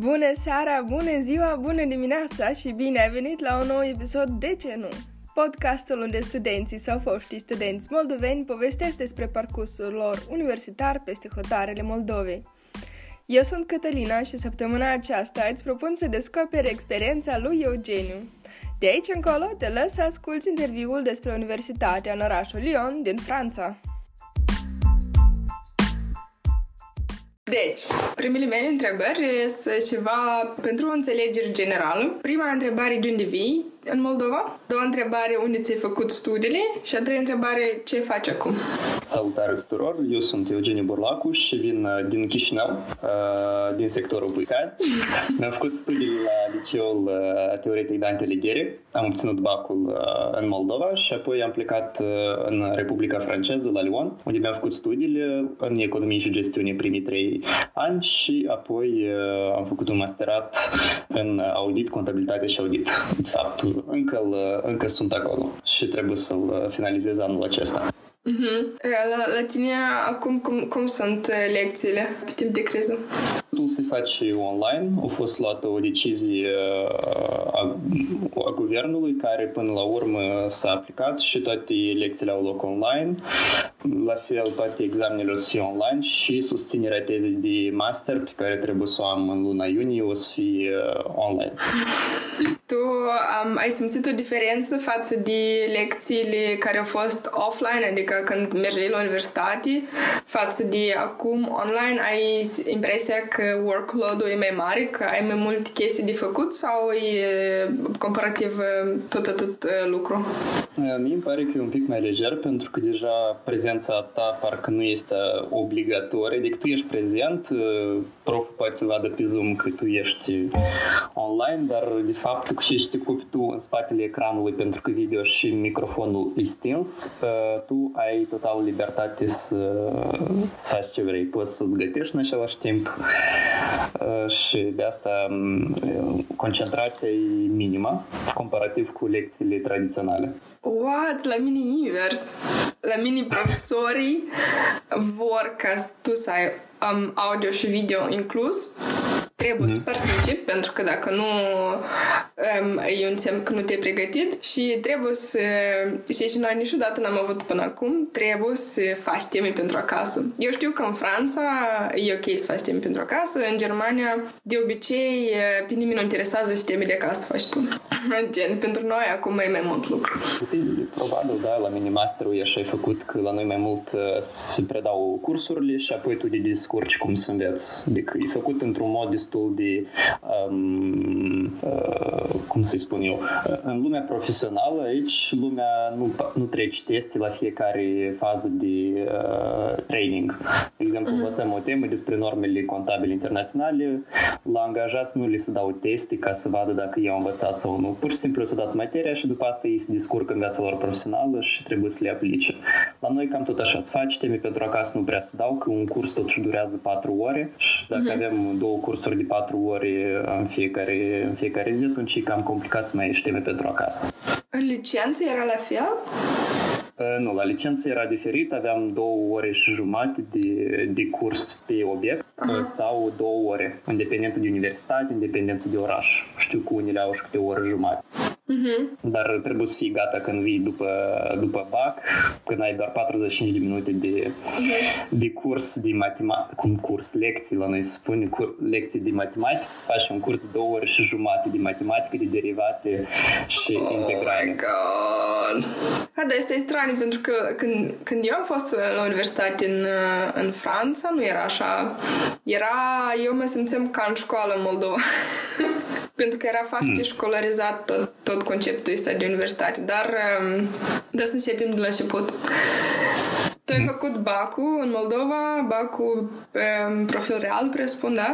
Bună seara, bună ziua, bună dimineața și bine ai venit la un nou episod De ce nu? Podcastul unde studenții sau foștii studenți moldoveni povestesc despre parcursul lor universitar peste hotarele Moldovei. Eu sunt Cătălina și săptămâna aceasta îți propun să descoperi experiența lui Eugeniu. De aici încolo te lăs să asculti interviul despre Universitatea în orașul Lyon din Franța. Deci, primele mele întrebări sunt ceva pentru o înțelegere generală. Prima întrebare, de unde vii în Moldova? Doua întrebare, unde ți-ai făcut studiile? Și a treia întrebare, ce faci acum? Salutare tuturor, eu sunt Eugeniu Burlacu și vin uh, din Chișinău, uh, din sectorul Buicad. Mi-am făcut studii la liceul uh, teoretic de anteleghere, am obținut bacul în Moldova și apoi am plecat în Republica Franceză, la Lyon, unde mi-am făcut studiile în economie și gestiune primii trei ani și apoi am făcut un masterat în audit, contabilitate și audit. De fapt, încă, încă sunt acolo și trebuie să-l finalizez anul acesta. Uh-huh. La, la tine acum cum, cum sunt uh, lecțiile pe timp de criză? Totul se face online. A fost luată o decizie uh, a, a guvernului care până la urmă s-a aplicat și toate lecțiile au loc online. La fel, toate examenele o să fie online și susținerea tezei de master pe care trebuie să o am în luna iunie o să fie uh, online. Tu um, ai simțit o diferență față de lecțiile care au fost offline, adică când mergi la universitate, față de acum online, ai impresia că workload-ul e mai mare, că ai mai multe chestii de făcut sau e comparativ tot atât lucru? Mie îmi pare că e un pic mai lejer pentru că deja prezența ta parcă nu este obligatorie, adică tu ești prezent, proful poate să vadă pe Zoom că tu ești online, dar de fapt cu și te cupi tu în spatele ecranului pentru că video și microfonul e stins, tu ai total libertate să, să faci ce vrei. Poți să-ți gătești în același timp și de asta concentrația e minimă comparativ cu lecțiile tradiționale. What? La mine invers. La mine profesorii vor ca tu să ai um, audio și video inclus trebuie mm-hmm. să participi, pentru că dacă nu um, e un semn că nu te-ai pregătit și trebuie să, și noi niciodată n-am avut până acum, trebuie să faci teme pentru acasă. Eu știu că în Franța e ok să faci teme pentru acasă, în Germania de obicei pe nimeni nu interesează și teme de acasă faci tu. Gen, pentru noi acum e mai mult lucru. Probabil, da, la mini masterul e așa făcut că la noi mai mult uh, se predau cursurile și apoi tu de descurci cum să înveți. Adică e făcut într-un mod destul de, um, uh, cum să-i spun eu, în lumea profesională aici lumea nu, nu trece teste la fiecare fază de uh, training. De exemplu, uh-huh. învățăm o temă despre normele contabile internaționale, la angajați nu li se dau teste ca să vadă dacă ei au învățat sau nu. Pur și simplu s-a dat materia și după asta ei se descurcă în viața lor profesională și trebuie să le aplice. La noi cam tot așa, să faci teme pentru acasă nu prea să dau, că un curs totuși durează 4 ore și dacă uh-huh. avem două cursuri de 4 ore în fiecare, în fiecare zi, atunci e cam complicat să mai ieși teme pentru acasă. În licență era la fel? Uh, nu, la licență era diferit, aveam două ore și jumate de, de curs pe obiect uh-huh. sau două ore, în dependență de universitate, în dependență de oraș. Știu că unele au și câte o oră jumate. Uh-huh. Dar trebuie să fii gata când vii după, după BAC, când ai doar 45 de minute de, uh-huh. de curs de matematică, cum curs, lecții, la noi se spune cur, lecții de matematică, să faci un curs de două ore și jumate de matematică, de derivate și oh integrale. My God. Ha, dar este straniu pentru că când, când eu am fost la universitate în, în Franța, nu era așa. Era, eu mă simțeam ca în școală în Moldova. pentru că era foarte hmm. școlarizat tot, tot conceptul ăsta de universitate, dar um, da să începem de la început. Tu ai hmm. făcut BACU în Moldova, BACU pe um, profil real, presupun, da?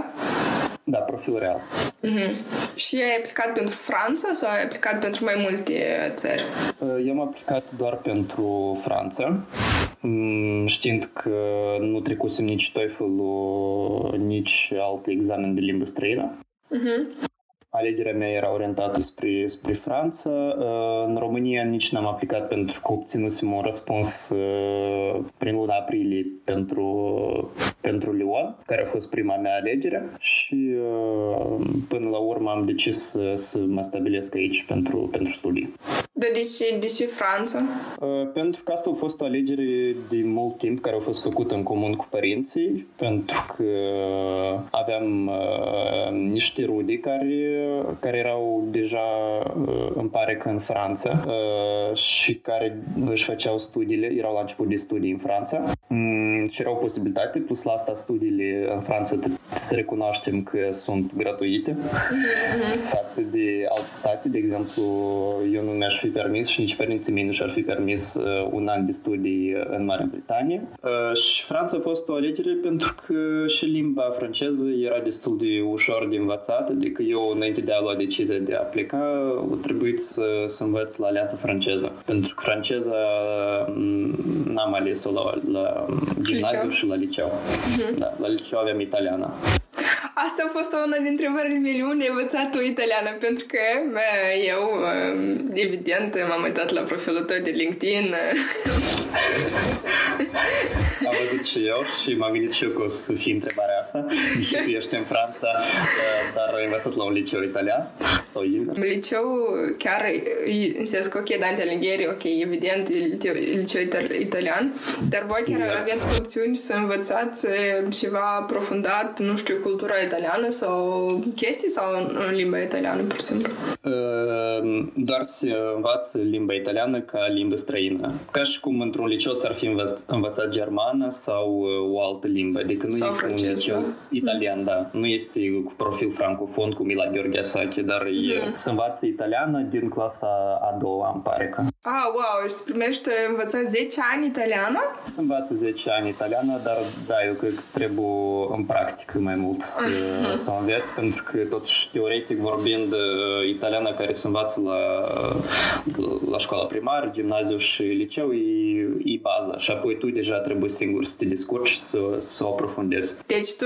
Da, profil real. Mm-hmm. Și ai aplicat pentru Franța sau ai aplicat pentru mai multe țări? Eu am aplicat doar pentru Franța, mm, știind că nu trecusem nici TOEFL-ul, nici alte examene de limbă străină. Mm-hmm alegerea mea era orientată spre, spre Franța. Uh, în România nici n-am aplicat pentru că obținusem un răspuns uh, prin luna aprilie pentru pentru Lyon, care a fost prima mea alegere și până la urmă am decis să, să mă stabilesc aici pentru, pentru studii. De ce, de ce Franța? Uh, pentru că asta a fost o alegere de mult timp care a fost făcută în comun cu părinții, pentru că aveam uh, niște rude care, care erau deja, uh, îmi pare că în Franța, uh, și care își făceau studiile, erau la început de studii în Franța mm, și erau posibilitate, plus la asta studiile în Franța să recunoaștem că sunt gratuite mm-hmm. față de alte state, de exemplu, eu nu mi-aș fi permis și nici părinții mei nu și-ar fi permis uh, un an de studii în Marea Britanie. Uh, și Franța a fost o alegere pentru că și limba franceză era destul de ușor de învățat, adică eu înainte de a lua decizia de a pleca, a trebuit să, să învăț la Alianța franceză. Pentru că franceza mm, n-am ales-o la, la gimnaziu și la liceu. Uh-huh. Da, la liceu aveam italiana. Asta a fost una dintre întrebările mele. Unde ai învățat tu italiană? Pentru că eu, um, evident, m-am uitat la profilul tău de LinkedIn. am văzut și eu și m-am gândit și eu că o să fie întrebarea asta. Deși tu ești în Franța, dar ai învățat la un liceu italian? Sau Liceu chiar, în sens că, ok, Dante Alighieri, ok, evident, liceu italian, dar voi chiar aveți opțiuni să învățați ceva aprofundat, nu știu, cultura italiană sau chestii sau în limba italiană, pur și simplu? Ehm, doar se învață limba italiană ca limbă străină. Ca și cum într-un liceu s-ar fi învăț- învățat germană sau uh, o altă limbă. Adică nu sau este francez, un liceu da? italian, mm. da. Nu este cu profil francofon cum e la Gheorghe Asache, dar mm. e, mm-hmm. se învață italiană din clasa a doua, îmi pare că. Ah, wow, și se primește învățat 10 ani italiană? Se învață 10 ani italiană, dar da, eu cred că trebuie în practică mai mult să, să o înveți, pentru că totuși teoretic vorbind uh, italiana care se învață la, la școala primară, gimnaziu și liceu e, e baza și apoi tu deja trebuie singur să te descurci să, să o aprofundezi. Deci tu,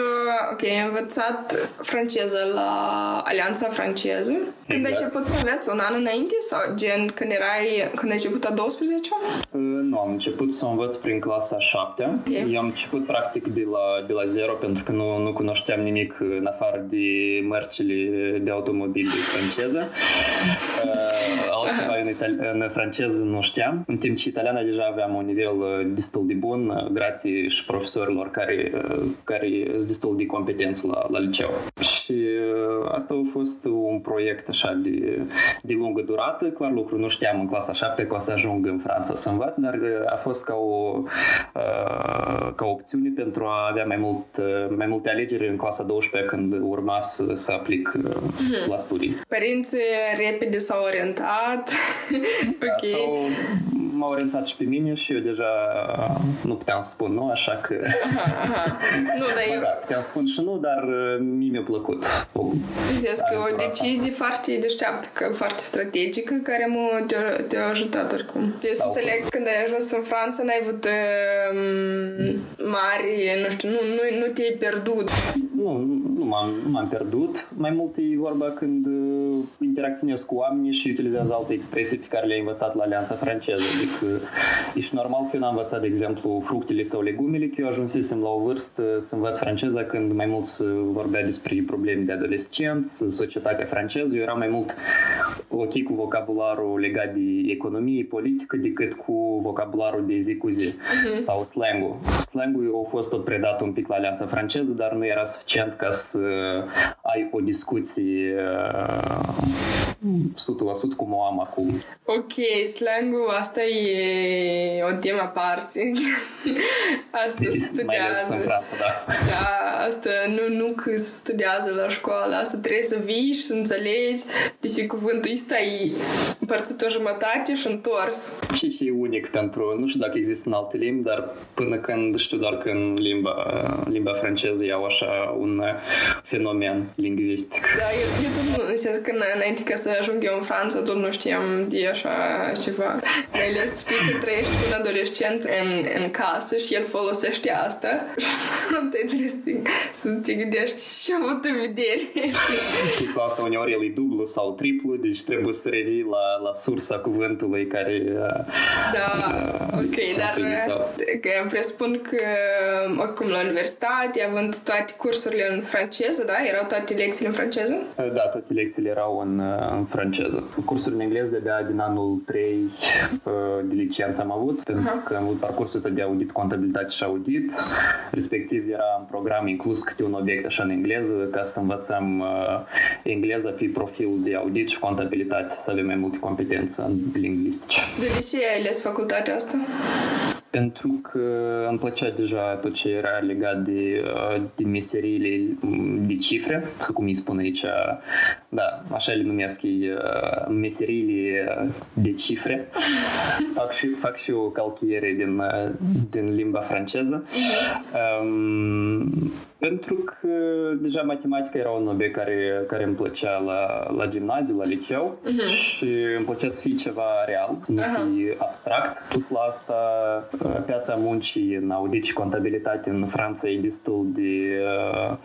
ok, ai învățat franceză la Alianța franceză. Când exact. ai început să înveți? Un an înainte? Sau gen când erai, când ai început a 12 uh, Nu, am început să învăț prin clasa 7. Okay. Eu am început practic de la, de la zero pentru că nu, nu cunoșteam nimic în afară de mărcile de automobile franceză. Uh, altceva în, itali- în franceză nu știam, în timp ce italiana deja aveam un nivel uh, destul de bun, uh, grație și profesorilor care, care sunt destul de competenți la, la liceu. Și asta a fost un proiect așa de, de lungă durată. Clar lucru nu știam în clasa 7 că o să ajung în Franța să învăț, dar a fost ca o, ca o opțiune pentru a avea mai, mult, mai multe alegeri în clasa 12 când urma să, să aplic mm-hmm. la studii. Părinții repede s-au orientat. Da, ok. Sau m-a orientat și pe mine și eu deja nu puteam să spun nu, așa că... Aha, aha. Nu, dar eu... Da, puteam spun și nu, dar uh, mie mi-a plăcut. Zic că o decizie foarte deșteaptă, că foarte strategică, care mă te-a, te ajutat oricum. Deci să înțeleg, când ai ajuns în Franța, n-ai avut uh, mari, nu știu, nu, nu, nu te-ai pierdut. Nu, nu m-am, nu m-am pierdut. Mai mult e vorba când uh, interacționez cu oamenii și utilizează alte expresii pe care le-ai învățat la Alianța franceză. Adică ești normal că eu n-am învățat, de exemplu, fructele sau legumele, că eu ajunsesem la o vârstă să învăț franceza când mai mult se vorbea despre probleme de adolescenți, societatea franceză. Eu eram mai mult ok cu vocabularul legat de economie, politică, decât cu vocabularul de zi cu zi uh-huh. sau slang-ul. Slang-ul a fost tot predat un pic la Alianța franceză, dar nu era suficient ca să ai o discuție 100% cum o am acum. Ok, slang-ul asta e o temă aparte. asta se studiază. Franța, da. da, asta nu, nu că se studiază la școală, asta trebuie să vii și să înțelegi. Deci cuvântul ăsta e împărțit o jumătate și întors. Și și unic pentru, nu știu dacă există în alte limbi, dar până când știu doar că în limba, limba franceză iau așa un fenomen lingvistic. Da, eu, eu tot nu, în că înainte ca să ajung eu în Franța, tot nu știam de așa ceva. Mai ales știi că trăiești cu un adolescent în, în casă și el folosește asta. Tot e interesting să te gândești și avut în vedere. Știi, cu asta uneori el e dublu sau triplu, deci trebuie să revii la, la sursa cuvântului care... Da, ok, dar că presupun că oricum la universitate, având toate cursurile în franceză, da? Erau toate lecțiile în franceză? Da, toate lecțiile erau în, în franceză. Cursuri în engleză de din anul 3 de licență am avut, pentru uh-huh. că am avut parcursul ăsta de audit, contabilitate și audit. Respectiv era în program inclus câte un obiect așa în engleză ca să învățăm uh, engleza pe profil de audit și contabilitate, să avem mai multe competențe lingvistice. De ce ai ales facultatea asta? pentru că îmi plăcea deja tot ce era legat de, uh, de meseriile mm, de cifre, cum îi spun aici, da, așa le numesc ei, uh, meseriile de cifre. Fac și, fac și o calchiere din, uh, din limba franceză. Um, pentru că deja matematica era un obiect care, care îmi plăcea la, la gimnaziu, la liceu uh-huh. și îmi plăcea să fie ceva real, să nu uh-huh. fie abstract. Plus la asta, piața muncii în audit și contabilitate în Franța e destul de uh,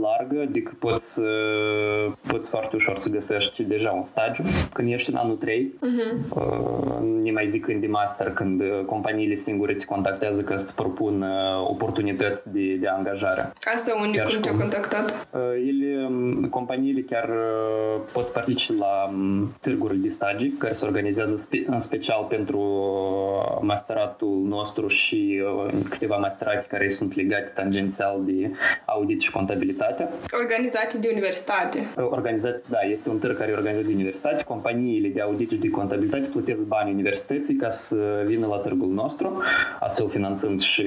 largă, adică poți, uh, poți foarte ușor să găsești deja un stagiu când ești în anul 3. Uh-huh. Uh, ne mai zic în de master când companiile singure te contactează că să propun uh, oportunități de, de angajare. Asta unde chiar cum te-au contactat? Uh, ele, um, companiile chiar uh, pot participa la um, târguri de stagii care se organizează spe- în special pentru uh, masteratul nostru și câteva masterate care sunt legate tangențial de audit și contabilitate. Organizate de universitate. Organizate, da, este un târg care e organizat de universitate. Companiile de audit și de contabilitate plătesc bani universității ca să vină la târgul nostru, astfel finanțând și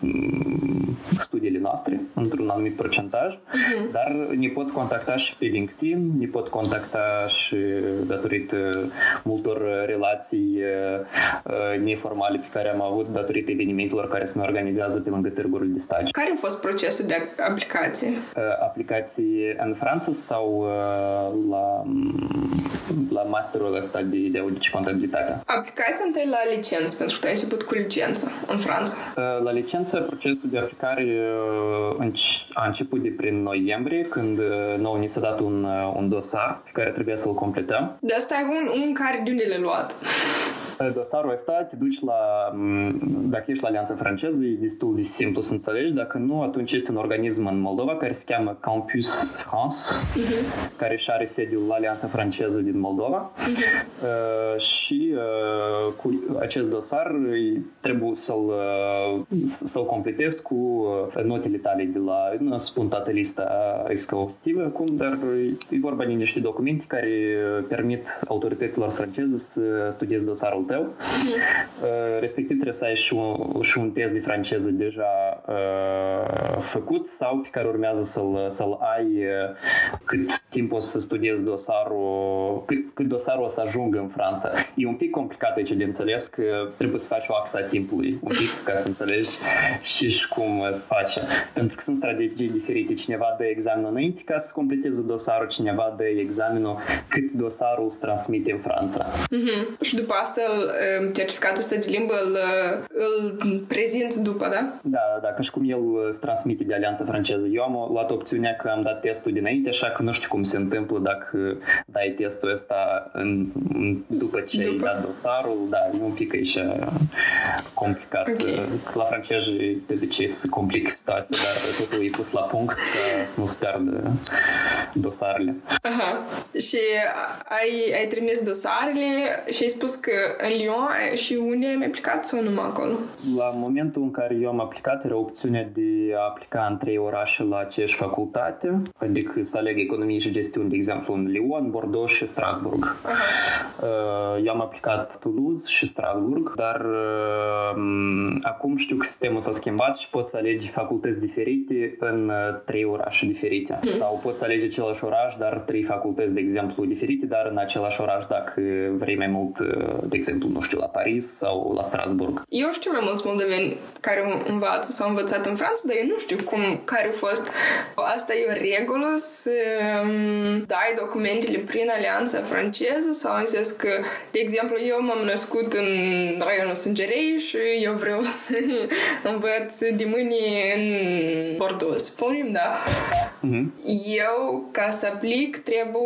um, studiile noastre într-un anumit procentaj, uh-huh. dar ne pot contacta și pe LinkedIn, ne pot contacta și datorită multor relații uh, neformale pe care am avut datorită evenimentelor care se mai organizează pe lângă târgurile de stagi. Care a fost procesul de aplicație? Uh, aplicații în Franța sau uh, la, la masterul ăsta de, de audit și contabilitate? Aplicația întâi la licență, pentru că ai început cu licență în Franța. La licență, procesul de aplicare a început de prin noiembrie, când uh, nou ni s-a dat un, uh, un dosar pe care trebuia să-l completăm. De asta e un, un care de unde le luat? Dosarul ăsta te duci la, dacă ești la Alianța Franceză, e destul de simplu să înțelegi, dacă nu, atunci este un organism în Moldova care se cheamă Campus France, uh-huh. care și are sediul la Alianța Franceză din Moldova uh-huh. uh, și uh, cu acest dosar trebuie să-l, uh, să-l completezi cu uh, notele tale de la, nu spun toată lista exhaustivă acum, dar e vorba de niște documente care permit autorităților franceze să studieze dosarul tău. Uh, respectiv trebuie să ai și un, și un test de franceză deja uh, făcut sau pe care urmează să-l, să-l ai uh, cât timp o să studiezi dosarul, cât, cât dosarul o să ajungă în Franța. E un pic complicat aici de înțeles că trebuie să faci o axa timpului un pic ca să înțelegi și, și cum se face. Pentru că sunt strategii diferite. Cineva dă examenul înainte ca să completeze dosarul, cineva dă examenul cât dosarul se transmite în Franța. Mm-hmm. Și după asta Um, certificatul ăsta de limbă îl, îl prezinți după, da? Da, da, ca și cum el îți transmite de Alianța franceză. Eu am luat opțiunea că am dat testul dinainte, așa că nu știu cum se întâmplă dacă dai testul ăsta în, după ce după. ai dat dosarul. Da, e un pic aici complicat. Okay. La franceză de obicei se complică situația, dar totul e pus la punct ca nu se pierdă dosarele. Aha. Și ai, ai trimis dosarele și ai spus că în Lyon și unde ai aplicat sau numai acolo? La momentul în care eu am aplicat era opțiunea de a aplica în trei orașe la aceeași facultate, adică să aleg economie și gestiune, de exemplu, în Lyon, Bordeaux și Strasburg. Uh-huh. Eu am aplicat Toulouse și Strasburg, dar uh, acum știu că sistemul s-a schimbat și poți să alegi facultăți diferite în uh, trei orașe diferite. Uh-huh. Sau poți să alegi același oraș, dar trei facultăți, de exemplu, diferite, dar în același oraș dacă vrei mai mult de exemplu, nu știu, la Paris sau la Strasburg. Eu știu mai mulți moldoveni care învață sau au învățat în Franța, dar eu nu știu cum, care a fost. Asta e o regulă să um, dai documentele prin alianța franceză sau în sens că, de exemplu, eu m-am născut în raionul Sângerei și eu vreau să învăț de mâine în Bordeaux, spunem, da? uh-huh. eu, ca să aplic, trebuie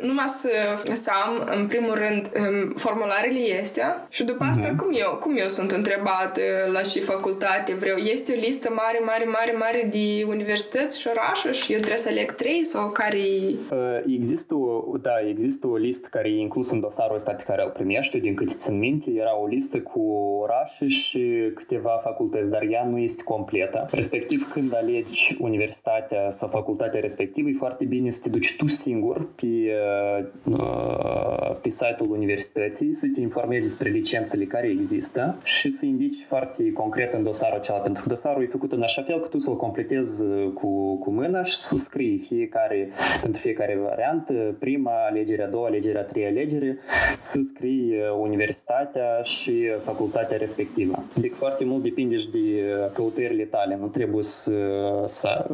numai să, să am, în primul rând, um, formularele astea și după asta, uh-huh. cum, eu, cum eu sunt întrebat la și facultate vreau. Este o listă mare, mare, mare, mare de universități și orașe și eu trebuie să aleg trei sau care uh, Există o, da, există o listă care e inclus în dosarul ăsta pe care îl primești, din câte țin minte, era o listă cu orașe și câteva facultăți, dar ea nu este completă. Respectiv, când alegi universitatea sau facultatea respectivă, e foarte bine să te duci tu singur pe, uh, pe site-ul universității, să te informezi despre licențele care există și să indici foarte concret în dosarul acela, pentru că dosarul e făcut în așa fel că tu să-l completezi cu, cu mâna și să scrii fiecare, pentru fiecare variantă, prima alegere, a doua alegere, a treia alegere, să scrii universitatea și facultatea respectivă. Deci foarte mult depinde și de căutările tale, nu trebuie să, să,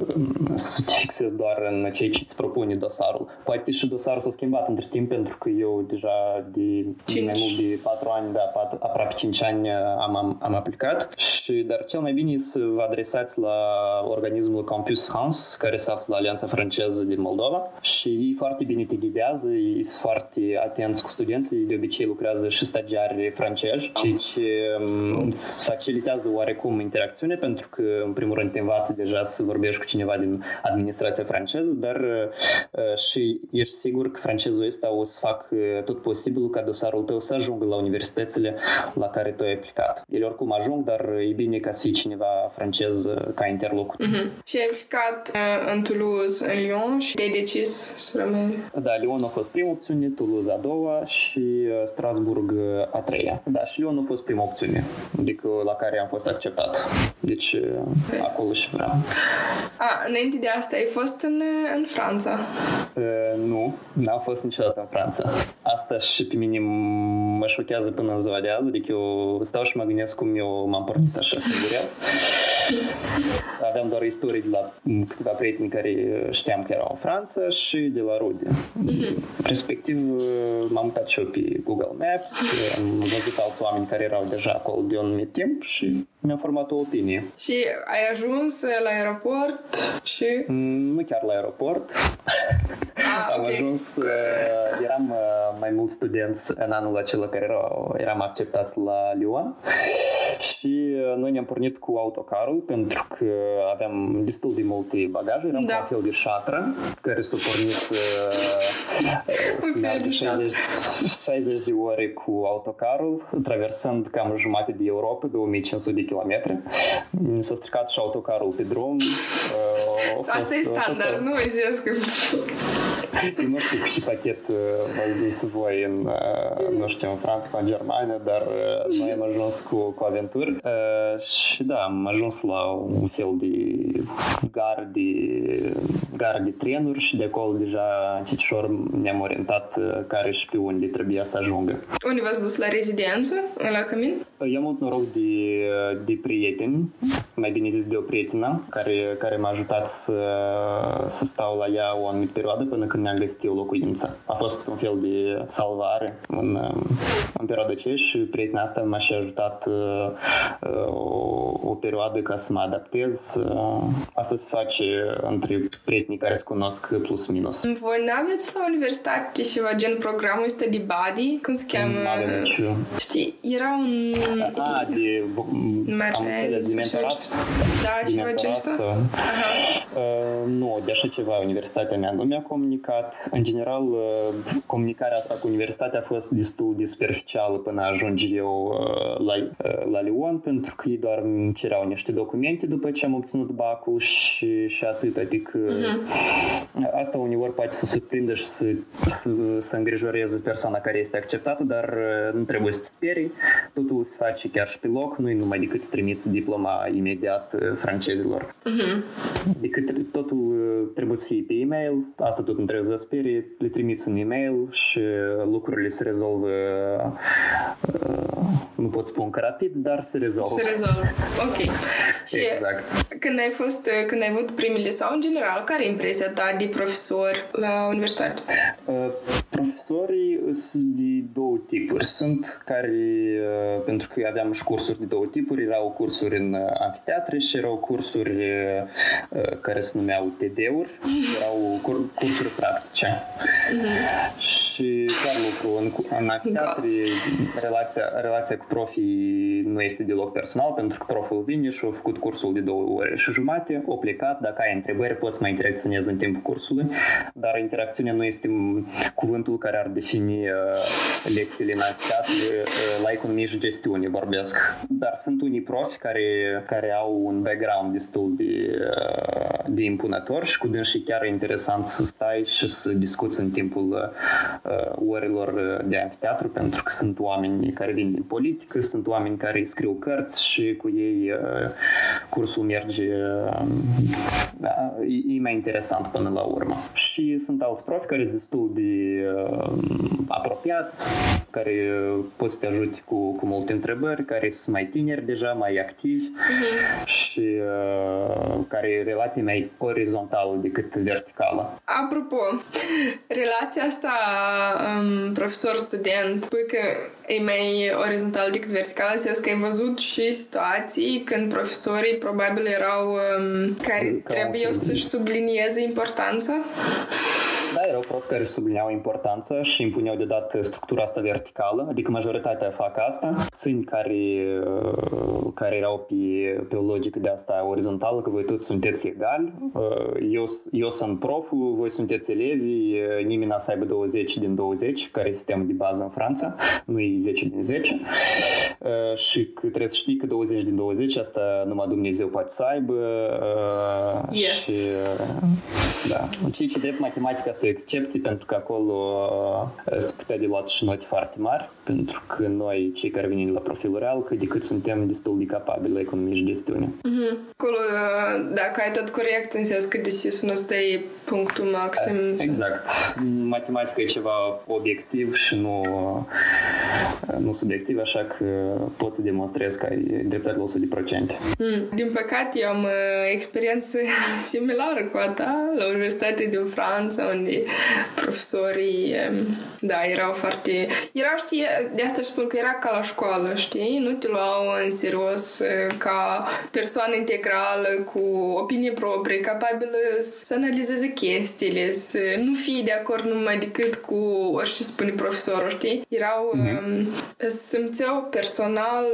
să te fixezi doar în ceea ce îți propune dosarul. Poate și dosarul s-a schimbat între timp, pentru că eu deja de mai mult de 4 ani, da, 4, aproape 5 ani am, am, am aplicat, și, dar cel mai bine e să vă adresați la organismul Campus France, care se află la Alianța Franceză din Moldova. Și ei foarte bine te ghidează, ei sunt foarte atenți cu studenții, de obicei lucrează și stagiari francezi, ceea ce um, îți facilitează oarecum interacțiune, pentru că, în primul rând, te învață deja să vorbești cu cineva din administrația franceză, dar uh, și ești sigur că francezul ăsta o să fac uh, tot posibilul ca dosarul tău să ajungă la universitățile la care tu ai aplicat. Ele oricum ajung, dar e bine ca să fie cineva francez uh, ca interlocutor. Mm-hmm. Și ai aplicat uh, în Toulouse, în Lyon și te-ai decis să rămâi? Da, Lyon a fost prima opțiune, Toulouse a doua și uh, Strasburg a treia. Da, și Lyon a fost prima opțiune, adică la care am fost acceptat. Deci okay. acolo și vreau. A, înainte de asta ai fost în, în Franța? Uh, nu, n-am fost niciodată în Franța. Asta și pe mine mă șochează până în ziua de azi, adică eu stau și mă gândesc cum eu m-am pornit așa singur Aveam doar istorii de la câteva prieteni care știam că erau în Franța și de la rude. Mm-hmm. Respectiv m-am uitat și eu pe Google Maps, am văzut alți oameni care erau deja acolo de un anumit timp și mi-am format o opinie. Și ai ajuns la aeroport și... Mm, nu chiar la aeroport. Ah, am okay. ajuns, uh, eram uh, mai mulți studenți în anul acela care erau, eram acceptați la Lyon și uh, noi ne-am pornit cu autocarul pentru că aveam destul de multe bagaje, eram Da. ca un fel de șatră care s-a pornit uh, Un să fel meargă de 60, 60 de ore cu autocarul, traversând cam jumate de Europa, 2500 de kilometri. S-a stricat și autocarul pe drum. Uh, a fost- Asta e a fost standard, o- nu zis că... eu nu știu cu ce pachet uh, v-ați dus voi în, uh, nu știu, în Franța, în Germania, dar uh, noi am ajuns cu, cu aventuri. Uh, și da, am ajuns la un fel de gar de, gar de trenuri și de acolo deja încetșor ne-am orientat uh, care și pe unde trebuia să ajungă. Unde v-ați dus la rezidență? La Cămin? Eu am avut noroc de, de prieteni, mai bine zis de o prietenă, care, care m-a ajutat să, să stau la ea o anumită perioadă până când mi-am găsit eu locuință. A fost un fel de salvare în, în perioada aceea și prietena asta m-a și ajutat uh, o, o perioadă ca să mă adaptez. Uh, Asta se face între prietenii care se cunosc plus minus. Voi n-aveți la universitate ceva gen programul ăsta de body? Cum se cheamă? Nu avem nici... Știi, era un... Ah, de... Am înțeles, de mentorat? Da, de ceva gen ăsta? mentorat, Aha. Uh, nu, de așa ceva universitatea mea nu mi-a comunicat. În general, uh, comunicarea asta cu universitatea a fost destul de superficială până ajung eu uh, la, uh, la Lyon, pentru că ei doar îmi cereau niște documente după ce am obținut bacul și, și atât. Adică uh-huh. Asta uneori poate să surprindă și să, să, să îngrijoreze persoana care este acceptată, dar uh, nu trebuie să te sperii. Totul se face chiar și pe loc, nu e numai decât să trimiți diploma imediat uh, francezilor. Decât totul uh, trebuie să fie pe e-mail, asta tot nu trebuie să sperie, le trimiți un e-mail și lucrurile se rezolvă, uh, nu pot spune că rapid, dar se rezolvă. Se rezolvă. Ok. Și Exact. când ai fost, când ai avut primele sau în general, care e impresia ta de profesor la universitate? Uh, Profesorii sunt de două tipuri. Sunt care, uh, pentru că aveam și cursuri de două tipuri, erau cursuri în uh, amfiteatre și erau cursuri uh, care se numeau TD-uri, erau cursuri practice. Mm-hmm și chiar lucru în, în amfiteatre, da. relația, relația cu profii nu este deloc personal, pentru că proful vine și a făcut cursul de două ore și jumate, o plecat, dacă ai întrebări, poți mai interacționezi în timpul cursului, dar interacțiunea nu este cuvântul care ar defini uh, lecțiile în amfiteatre uh, la economie și gestiune vorbesc. Dar sunt unii profi care, care au un background destul de, uh, de impunător și cu dânsii chiar e interesant să stai și să discuți în timpul Uh, orelor uh, de amfiteatru, pentru că sunt oameni care vin din politică, sunt oameni care scriu cărți și cu ei uh, cursul merge, da, e mai interesant până la urmă. Și sunt alți profi care sunt destul de apropiați, care pot să te ajute cu, cu multe întrebări, care sunt mai tineri deja, mai activi uh-huh. și uh, care relație mai orizontală decât verticală. Apropo, relația asta um, profesor-student, pui că e mai orizontal decât vertical, în sens că ai văzut și situații când profesorii probabil erau um, care trebuie să-și sublinieze importanța? Da, erau profi care sublineau importanța și impuneau de dat structura asta verticală, adică majoritatea fac asta. Țini care, uh, care erau pe, pe o logică de asta orizontală, că voi toți sunteți egali, uh, eu, eu sunt proful, voi sunteți elevi, uh, nimeni n-a să aibă 20 din 20, care e sistemul de bază în Franța, nu e 10 din 10. Și că trebuie să știi că 20 din 20, asta numai Dumnezeu poate să aibă. Yes. Și, da. Ceea ce drept matematica să excepții pentru că acolo uh, se putea de luat și note foarte mari, pentru că noi, cei care venim la profilul real, cât de cât suntem destul de capabili la economie și gestiune. Mm-hmm. Acolo, uh, dacă ai tot corect, înseamnă că de sus nu stai punctul maxim. Exact. Matematica e ceva obiectiv și nu, uh, nu subiectiv, așa că poți să demonstrezi că ai dreptate la 100%. Mm. Din păcate, eu am experiență similară cu a ta la Universitatea din Franța, unde profesorii, da, erau foarte... Erau, știi, de asta spun că era ca la școală, știi? Nu te luau în serios ca persoană integrală, cu opinie proprie, capabilă să analizeze chestiile, să nu fii de acord numai decât cu orice spune profesorul, știi? Erau, mm-hmm. simțeau personal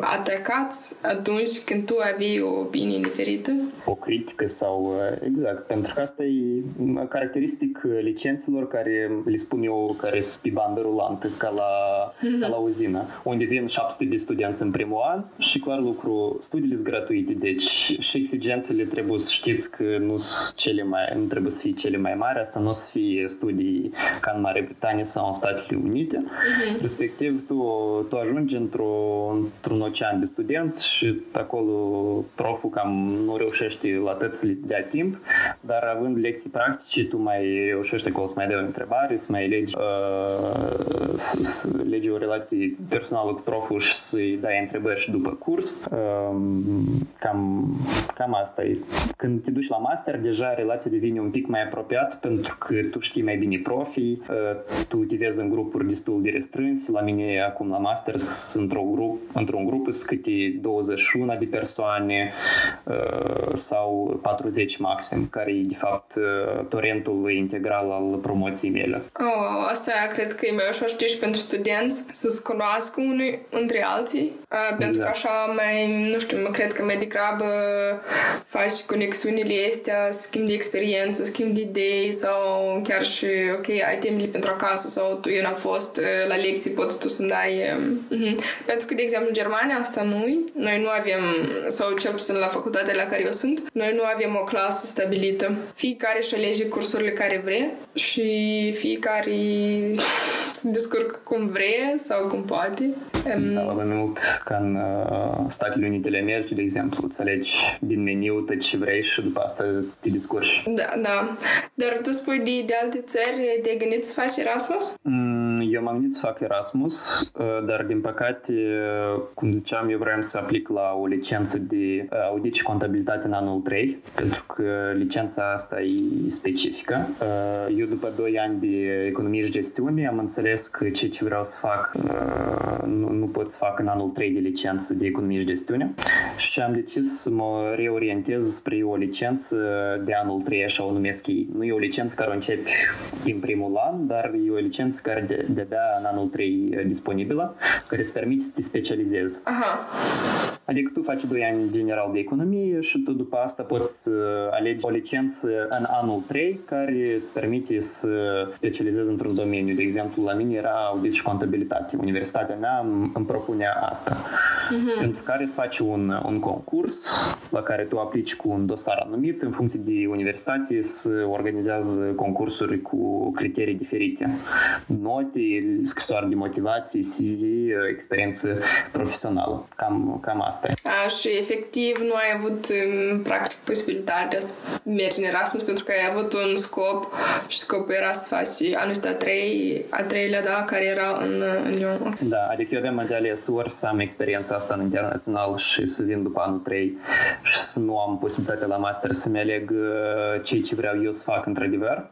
atacați atunci când tu aveai o opinie diferită? O critică sau, exact, pentru că asta e caracteristic practic licențelor care le spun eu care sunt pe bandă rulantă ca la, mm-hmm. ca la uzină, unde vin 700 de studenți în primul an și clar lucru, studiile sunt gratuite, deci și exigențele trebuie să știți că nu sunt cele mai, nu trebuie să fie cele mai mari, asta nu o să fie studii ca în Marea Britanie sau în Statele Unite, mm-hmm. respectiv tu, tu ajungi într-o, într-un ocean de studenți și acolo proful cam nu reușește la tăți să le dea timp, dar având lecții practice, tu mai reușește acolo să mai dea o întrebare, să mai legi, uh, să, să legi o relație personală cu proful și să-i dai întrebări și după curs. Uh, cam, cam asta e. Când te duci la master, deja relația devine un pic mai apropiat pentru că tu știi mai bine profii, uh, tu te vezi în grupuri destul de restrânse. La mine acum la master sunt într-un grup, într-un grup sunt câte 21 de persoane uh, sau 40 maxim, care e de fapt uh, torentul integral al promoției mele. Oh, asta cred că e mai ușor, știi, și pentru studenți să se cunoască unii între alții, uh, exact. pentru că așa mai, nu știu, mă cred că mai degrabă faci conexiunile astea, schimb de experiență, schimb de idei sau chiar și, ok, ai temele pentru acasă sau tu eu n-a fost la lecții, poți tu să-mi dai... Uh-huh. Pentru că, de exemplu, în Germania asta nu Noi nu avem, sau cel puțin la facultatea la care eu sunt, noi nu avem o clasă stabilită. Fiecare își alege cursurile care vrea și fiecare se descurcă cum vrea sau cum poate. Da, la mai mult ca în uh, Statele Unite ale Americii, de exemplu, îți alegi din meniu tot ce vrei și după asta te descurci. Da, da. Dar tu spui de, de alte țări, te-ai gândit să faci Erasmus? Mm, Eu m-am gândit să fac Erasmus, dar din păcate, cum ziceam, eu vreau să aplic la o licență de audit și contabilitate în anul 3, pentru că licența asta e specifică. Eu după 2 ani de economie și gestiune am înțeles că ce ce vreau să fac nu, nu pot să fac în anul 3 de licență de economie și gestiune și am decis să mă reorientez spre o licență de anul 3, așa o numesc ei. Nu e o licență care o începi din primul an, dar e o licență care de, de-abia în anul 3 disponibilă, care îți permite să te specializezi. Aha. Adică tu faci 2 ani general de economie și tu după asta poți să alegi o licență în anul 3 care îți permite să specializezi într-un domeniu. De exemplu, la mine era audit și contabilitate. Universitatea mea îmi propunea asta. Uh-huh. Pentru care îți faci un, un concurs la care tu aplici cu un dosar anumit. În funcție de universitate se organizează concursuri cu criterii diferite. Note, scrisoare de motivație, CV, experiență profesională. Cam, cam asta asta e. A, și efectiv nu ai avut practic posibilitatea să mergi în Erasmus pentru că ai avut un scop și scopul era să faci anul ăsta a, trei, a treilea, da, care era în, în Lyon. Da, adică eu aveam de ales ori să am experiența asta în internațional și să vin după anul 3 și să nu am posibilitatea la master să-mi aleg uh, ce ce vreau eu să fac într-adevăr,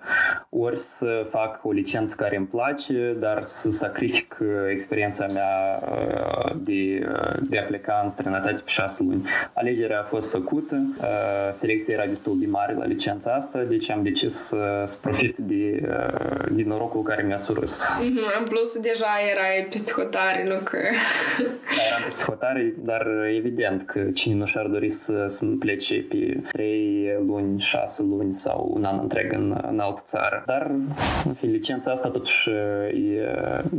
ori să fac o licență care îmi place, dar să sacrific uh, experiența mea uh, de, de a pleca în străinătate străinătate pe șase luni. Alegerea a fost făcută, uh, selecția era destul de mare la licența asta, deci am decis să, să profit de, uh, de norocul care mi-a surus. Mm-hmm. În plus, deja erai peste hotare, nu că... da, eram peste hotare, dar evident că cine nu și-ar dori să, să plece pe 3 luni, 6 luni sau un an întreg în, în altă țară. Dar, în fin, licența asta totuși e,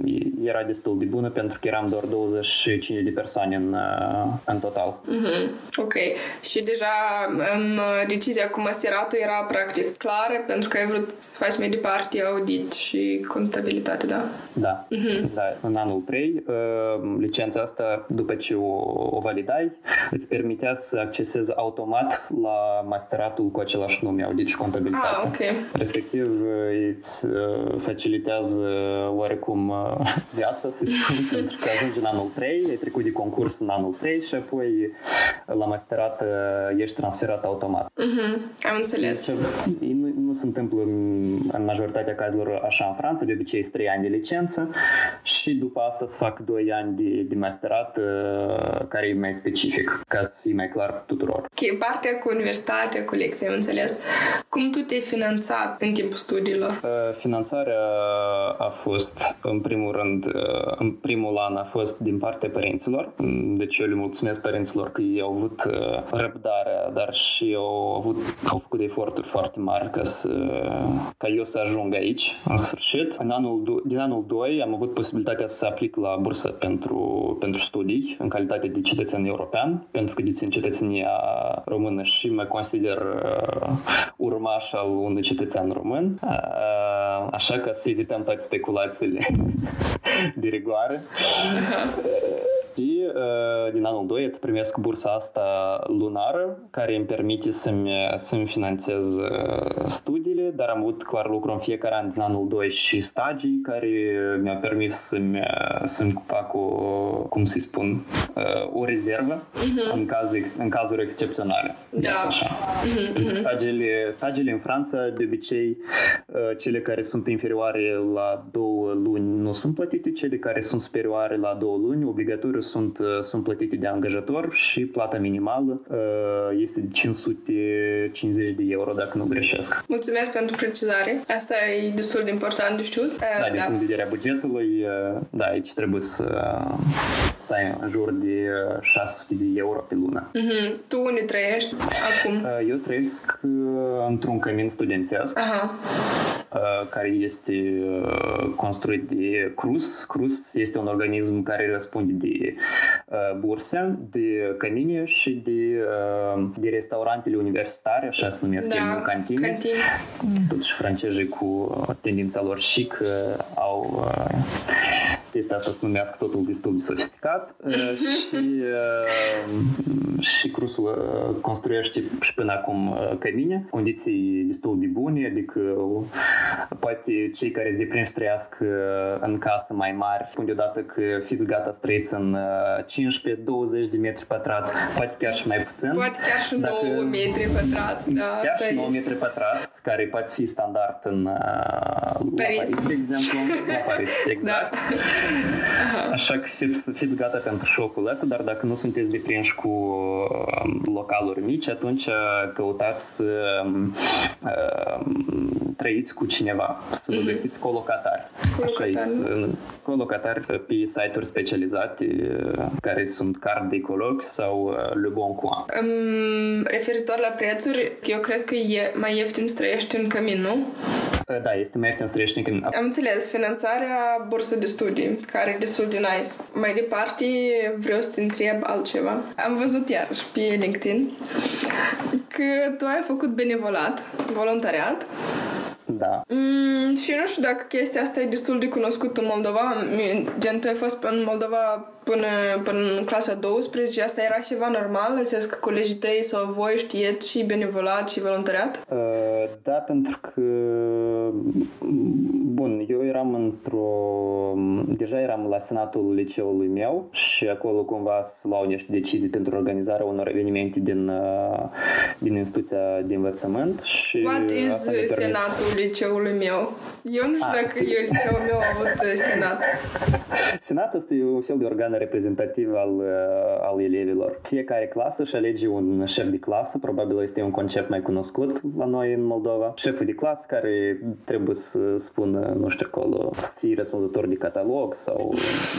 e, era destul de bună pentru că eram doar 25 de persoane în, în total. Mm-hmm. Ok. Și deja um, decizia cu maseratul era practic clară pentru că ai vrut să faci mai departe audit și contabilitate, da? Da. Mm-hmm. da. În anul 3, uh, licența asta, după ce o, o validai, îți permitea să accesezi automat la masteratul cu același nume, audit și contabilitate. Ah, ok. Respectiv, îți uh, facilitează oarecum uh, viața, să spun, pentru că ajungi în anul 3, ai trecut de concurs în anul 3 și apoi la masterat ești transferat automat. Uh-huh. Am înțeles. Deci, nu, nu se întâmplă în majoritatea cazurilor așa în Franța, de obicei este 3 ani de licență și după asta să fac 2 ani de, de masterat care e mai specific, ca să fie mai clar tuturor. Ok, partea cu universitatea, cu lecții, am înțeles. Cum tu te-ai finanțat în timpul studiilor? Finanțarea a fost, în primul rând, în primul an a fost din partea părinților, deci eu le mulțumesc părinților că ei au avut uh, răbdarea, dar și au, avut, au făcut eforturi foarte mari ca, să, ca eu să ajung aici, în sfârșit. În anul, din anul 2 am avut posibilitatea să aplic la bursă pentru, pentru studii în calitate de cetățean european, pentru că dețin cetățenia română și mă consider uh, urmaș al unui cetățean român. Uh, așa că să evităm toate speculațiile de rigoare. Și uh, din anul 2 primesc bursa asta lunară, care îmi permite să-mi, să-mi finanțez uh, studiile, dar am avut clar lucru în fiecare an din anul 2 și stagii care mi-au permis să-mi, să-mi fac o, cum să spun, uh, o rezervă uh-huh. în, caz, în cazuri excepționale. Da. Așa. Uh-huh. Stagiile, stagiile în Franța, de obicei, cele care sunt inferioare la două luni nu sunt plătite, cele care sunt superioare la două luni, obligatoriu sunt, uh, sunt plătite de angajator și plata minimală uh, este de 550 de euro, dacă nu greșesc. Mulțumesc pentru precizare. Asta e destul de important de știut. Uh, da, din da. punct de vedere a bugetului, da, aici trebuie să, să ai în jur de 600 de euro pe lună. Uh-huh. Tu unde trăiești acum? Eu trăiesc într-un cămin studențesc. Aha. care este construit de CRUS. CRUS este un organism care răspunde de burse, de cămine și de, de restaurantele universitare, așa se numesc da, el, cantine. cantine. Totuși francezii cu tendința lor chic au chestia asta să numească totul destul de sofisticat și, și Crusul construiește și până acum cămine, condiții destul de bune, adică poate cei care se deprind să trăiască în casă mai mari, spun deodată că fiți gata să trăiți în 15-20 de metri pătrați, poate chiar și mai puțin. Poate chiar și 9 Dacă, metri pătrați, da, chiar asta și 9 metri pătrați, care poate fi standard în Paris, Paris de exemplu. La Paris, exact. Da. Așa că fiți, fiți gata pentru șocul ăsta, dar dacă nu sunteți deprinși cu localuri mici, atunci căutați să uh, trăiți cu cineva, să vă mhm. găsiți colocatari. Colocatari. colocatari pe site-uri specializate care sunt card de coloc sau Le Bon Coin. Um, referitor la prețuri, eu cred că e mai ieftin să trăiești în cămin, nu? Da, este mai ieftin să trăiești în cămin. Am înțeles, finanțarea bursă de studii, care e destul de nice. Mai departe, vreau să te întreb altceva. Am văzut iarăși pe LinkedIn că tu ai făcut benevolat, voluntariat da. Mm, și nu știu dacă chestia asta e destul de cunoscută în Moldova. Gen, tu ai fost în Moldova până, până în clasa 12, asta era ceva normal? Înseamnă că colegii tăi sau voi știeți și benevolat și voluntariat? Uh, da, pentru că bun, eu eram într-o deja eram la senatul liceului meu și acolo cumva să luau niște decizii pentru organizarea unor evenimente din, uh, din instituția de învățământ și What is senatul liceului meu? Eu nu știu ah, dacă eu liceul meu a avut uh, senat. Senat este un fel de organ reprezentativ al, uh, al elevilor. Fiecare clasă își alege un șef de clasă, probabil este un concept mai cunoscut la noi în Moldova. Șeful de clasă care trebuie să spună, nu știu acolo, să fie răspunzător de catalog sau...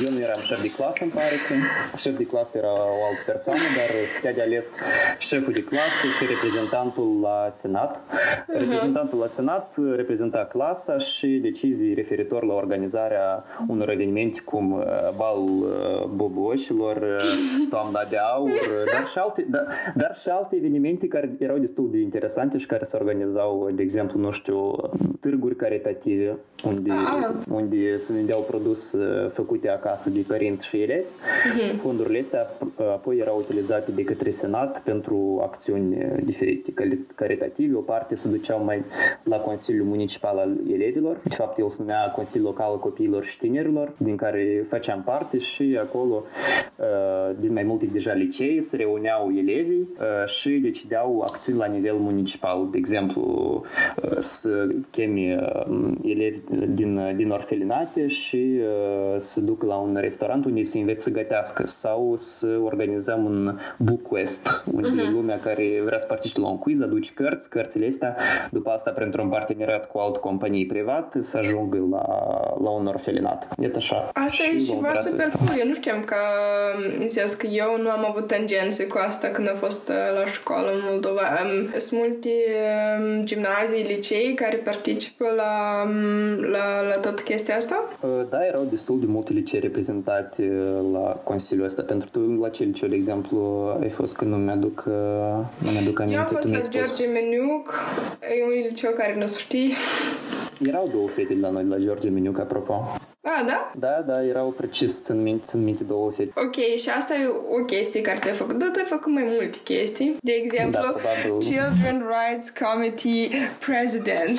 Eu nu eram șef de clasă, îmi pare că șef de clasă era o altă persoană, dar putea de ales șeful de clasă și reprezentantul la senat. Uh-huh. Reprezentantul la senat reprezenta clasa și decizii referitor la organizarea unor evenimente cum uh, balul uh, boboșilor, uh, toamna de aur, dar și, alte, dar, dar și alte evenimente care erau destul de interesante și care se organizau, de exemplu, nu știu, târguri caritative, unde, ah. unde se vindeau produse făcute acasă de părinți și elevi. Uh-huh. Fondurile astea apoi erau utilizate de către Senat pentru acțiuni diferite, caritative. O parte se duceau mai la Consiliul Municipal al Elevilor. De fapt, el se numea Consiliul Local al Copiilor și Tinerilor, din care făceam parte și acolo, din mai multe deja licee, se reuneau elevii și decideau acțiuni la nivel municipal. De exemplu, să chemi elevi din, din orfelinate și să ducă la un restaurant unde se înveți să gătească sau să organizăm un book quest, unde uh-huh. lumea care vrea să participe la un quiz aduce cărți, cărțile astea, după asta, printr-un parteneriat cu altă companie privată, să ajungă la, la un orfelinat. E așa. Asta și e ceva super cool. Eu nu știam că, înțeles că eu nu am avut tangențe cu asta când am fost uh, la școală în Moldova. Sunt multe um, gimnazii, licei care participă la, um, la, la tot chestia asta? Uh, da, erau destul de multe licee reprezentate uh, la Consiliul ăsta. Pentru tu, la ce liceu, de exemplu, ai fost când nu mi-aduc, nu mi-aduc aminte? Eu am fost la George Meniuc, e un liceu care nu știi. Erau două fete la noi, la George Meniuc, apropo. A, da? Da, da, erau precis, țin minte, țin minte două fete. Ok, și asta e o chestie care te-ai făcut. Da, tu ai făcut mai multe chestii. De exemplu, da, Children Rights Committee President.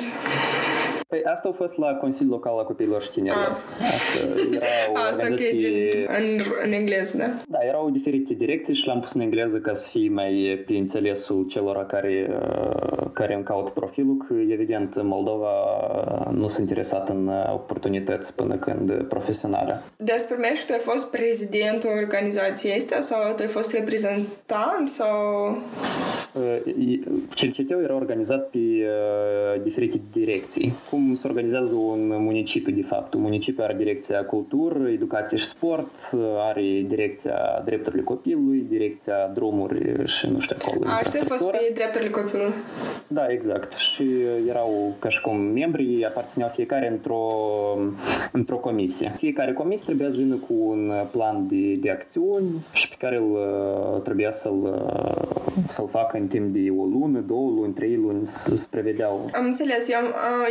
Păi asta a fost la Consiliul Local al Copiilor și Tinerilor. Ah. Asta, erau asta că e în, în engleză, da? Da, erau diferite direcții și l-am pus în engleză ca să fie mai pe înțelesul celor care, uh, care îmi caut profilul, că evident Moldova nu sunt interesat în oportunități până când profesionale. Despre mea tu ai fost prezidentul organizației astea sau tu ai fost reprezentant sau... Uh, Cerceteu era organizat pe uh, diferite direcții. Cum se organizează un municipiu, de fapt? Un municipiu are direcția cultură, educație și sport, are direcția drepturile copilului, direcția drumuri și nu știu acolo. A, și tu ai fost pe drepturile copilului. Da, exact. Și erau ca și cum membrii aparțineau fiecare într-o, într-o comisie. Fiecare comisie trebuia să vină cu un plan de, de acțiuni și pe care îl, trebuia să-l, să-l facă în timp de o lună, două luni, trei luni, să se prevedeau. Am înțeles. Eu am,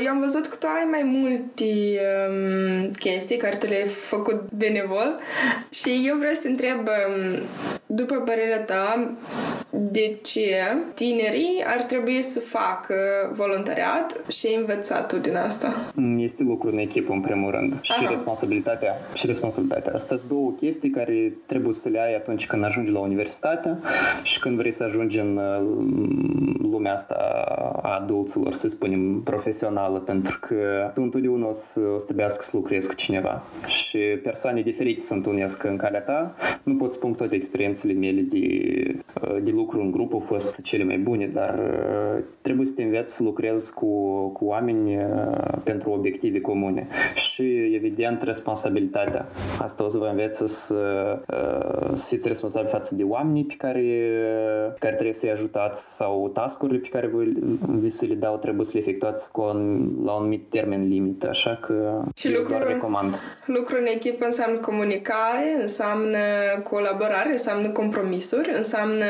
eu am văzut că tu ai mai multe um, chestii care te le-ai făcut benevol și eu vreau să te întreb um, după părerea ta, de ce tinerii ar trebui să facă voluntariat și ai învățat tu din asta? Este lucru în echipă, în primul rând. Și Aha. responsabilitatea. Și responsabilitatea. Asta sunt două chestii care trebuie să le ai atunci când ajungi la universitate și când vrei să ajungi în uh, lumea asta a adulților, să spunem, profesională, pentru că tu întotdeauna o să, o să trebuiască să lucrezi cu cineva. Și persoane diferite se întâlnesc în calea ta. Nu pot spun că toate experiențele mele de, uh, de lucru în grup au fost cele mai bune, dar uh, trebuie să te înveți să lucrezi cu, cu oameni uh, pentru obiective comune. Și, evident, responsabilitatea. Asta o să vă înveți să, uh, să fiți responsabili față de oamenii pe care, pe care trebuie să-i ajutați sau tascurile pe care vi, vi se le dau trebuie să le efectuați cu un, la un anumit termen limit, așa că Și eu lucrul- doar recomand. Lucru în echipă înseamnă comunicare, înseamnă colaborare, înseamnă compromisuri, înseamnă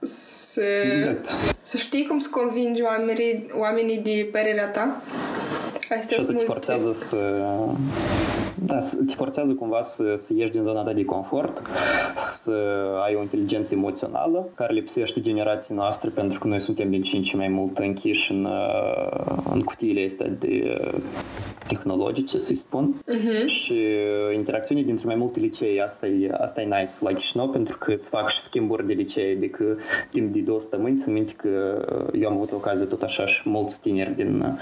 să, Exact. să știi cum să convingi oamenii, oamenii de părerea ta. Astea Și asta sunt te multe. forțează să... Da, să- te forțează cumva să, să ieși din zona ta de confort, să ai o inteligență emoțională care lipsește generației noastre pentru că noi suntem din ce în ce mai mult închiși în, uh, în cutiile astea de uh, tehnologice, să-i spun. Mhm. Și uh, interacțiunea dintre mai multe licee, asta e, asta e nice la Chișinău, pentru că îți fac și schimburi de licee, adică timp de două săptămâni, țin minte că uh, eu am avut ocazia tot așa și mulți tineri din,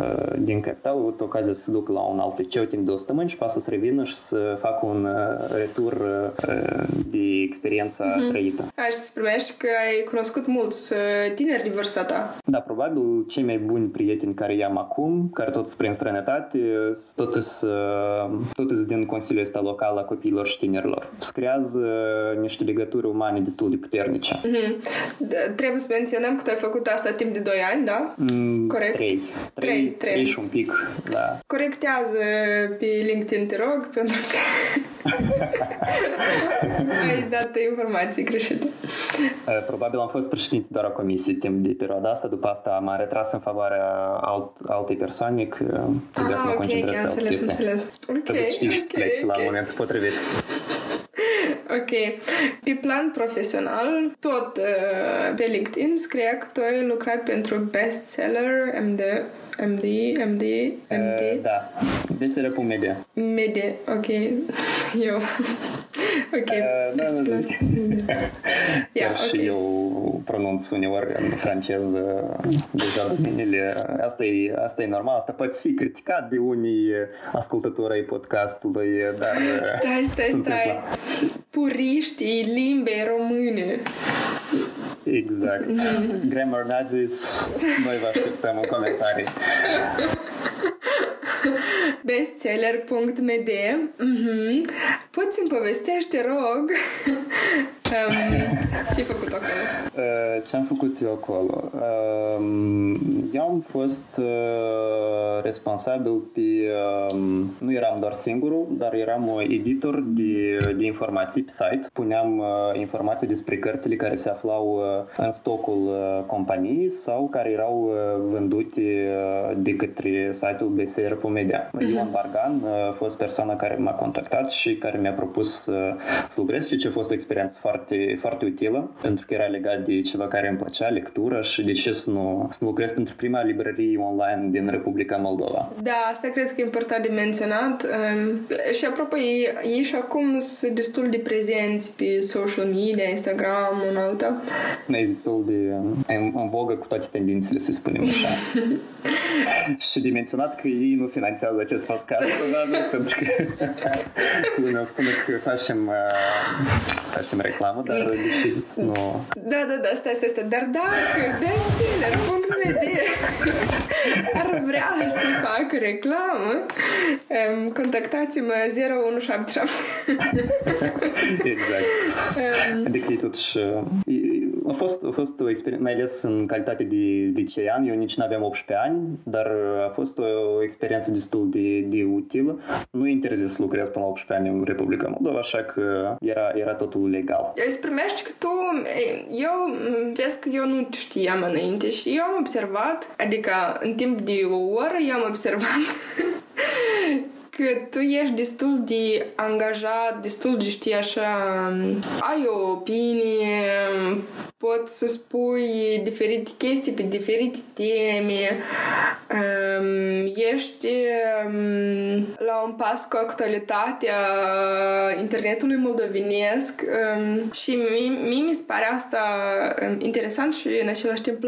uh, din capital au avut ocazia să se ducă la un alt liceu timp de două săptămâni și pasă să revină și să facă un uh, retur uh, de experiența trăită. Aș să primești că ai cunoscut mulți uh, tineri de vârsta ta. Da, probabil cei mai buni prieteni care i-am acum, care tot sunt prin străinătate, tot sunt tot sunt din Consiliul ăsta local a copiilor și tinerilor. Se creează niște legături umane destul de puternice. Mhm. D- Trebuie să menționăm că tu ai făcut asta timp de 2 ani, da? Mm, Corect. Trei. Trei, trei. Trei și un pic, da. Corectează pe LinkedIn, te rog, pentru că ai dat informații greșite. Uh, Probabil am fost președinte doar a comisiei timp de perioada asta, după asta m-am retras în favoarea alt, altei persoane că trebuia să Ah, mă ok, concentrez ok, pe am altă înțeles, chestie. înțeles. Ok, Trebuie să știi și să ok, pleci la ok. momentul potrivit. Ok. Pe plan profesional, tot uh, pe LinkedIn scria că tu ai lucrat pentru bestseller, MD, MD, MD, MD, Uh, Da, desere media. media. Ok. Eu. ok. da, bestseller. da. Yeah, Chiar și ok. eu pronunț uneori în franceză deja domenile. Asta e, asta e normal, asta poate fi criticat de unii ascultători ai podcastului, dar... Stai, stai, suntem stai. la- Puriștii limbei române. Exact. Grammar Nazis, noi vă așteptăm în comentarii. bestseller.md mm-hmm. Poți să-mi povestești, te rog, um, ce ai făcut acolo? Uh, Ce am făcut eu acolo? Um, Eu am fost uh, responsabil pe... um, Nu eram doar singurul, dar eram uh, editor de, de informații pe site. Puneam uh, informații despre cărțile care se aflau uh, în stocul uh, companiei sau care erau uh, vândute uh, de către site-ul BSR.media. Ion Bargan uh, a fost persoana care m-a contactat și care mi-a propus uh, să lucrez și ce a fost o experiență foarte, foarte utilă pentru că era legat de ceva care îmi plăcea, lectură și de ce să nu, să nu lucrez pentru prima librărie online din Republica Moldova. Da, asta cred că e important de menționat. Um, și apropo, ei, ei și acum sunt destul de prezenți pe social media, Instagram, un alta. E destul de în, în vogă cu toate tendințele, să spunem așa. și de menționat că ei nu finanțează acest podcast, probabil, pentru că lumea o spune că facem, uh, facem reclamă, dar deși nu... Da, da, da, stai, stai, stai. Dar dacă bestseller.md ar vrea să facă reclamă, um, contactați-mă 0177. Exact. Adică e totuși... e- A fost, a fost o experiență, mai ales în calitate de licean, eu nici nu aveam 18 ani, dar a fost o experiență destul de, de utilă. Nu e interzis să lucrez până la 18 ani în Republica Moldova, așa că era, era totul legal. Îți primești că tu, eu, vezi că eu nu știam înainte și eu am observat, adică în timp de o oră eu am observat că tu ești destul de angajat, destul de știi așa, ai o opinie, poți să spui diferite chestii pe diferite teme, um, ești um, la un pas cu actualitatea internetului moldovenesc um, și mie, mie mi se pare asta um, interesant și în același timp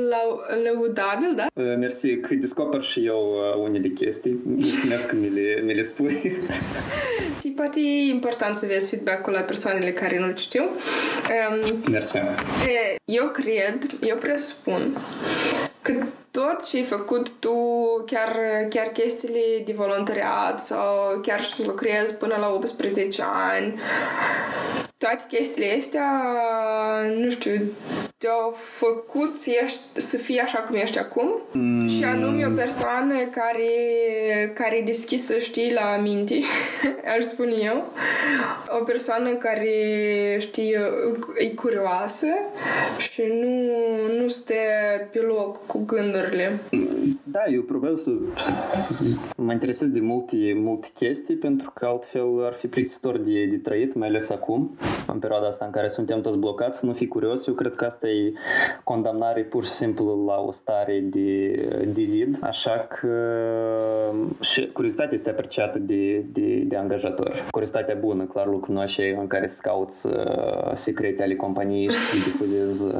lăudabil, da? Mersi, că descoper și eu unele chestii. Mulțumesc că mi le, mi le spui. Ți poate e important să vezi feedback-ul la persoanele care nu știu. Um, Mersi. Eu cred, eu presupun că tot ce ai făcut tu, chiar, chiar chestiile de voluntariat sau chiar să lucrezi până la 18 ani, toate chestiile astea, nu știu, te-au făcut să, ești, să fii așa cum ești acum mm. și anume o persoană care, care e deschisă, știi, la minte, aș spune eu. O persoană care, știi, e curioasă și nu, nu stă pe loc cu gândurile. Da, eu probabil să mă interesez de multe, multe chestii pentru că altfel ar fi plictisitor de, de trăit, mai ales acum, în perioada asta în care suntem toți blocați, să nu fi curios. Eu cred că asta e condamnare pur și simplu la o stare de, de vid, așa că și curiozitatea este apreciată de, de, de angajator. Curiozitatea bună, clar, lucru nu așa în care să cauți uh, secrete ale companiei și le difuzezi uh,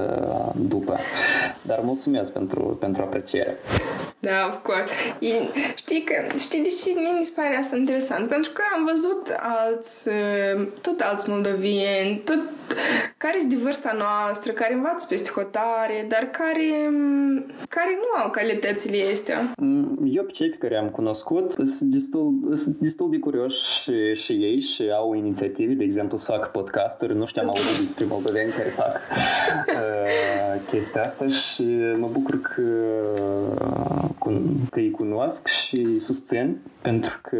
după. Dar mulțumesc pentru, pentru apreciere. Da, of course. E, știi, că, știi de ce mie mi se pare asta interesant? Pentru că am văzut alți, uh, tot alți moldovieni, tot, care sunt de vârsta noastră, care învață peste hotare, dar care, care nu au calitățile astea. Mm, eu pe cei pe care am cunoscut sunt destul, sunt destul de curioși și, și ei și au inițiative, de exemplu, să fac podcasturi. Nu știam auzit despre moldoveni care fac uh, chestia asta și mă bucur că că îi cunosc și îi susțin pentru că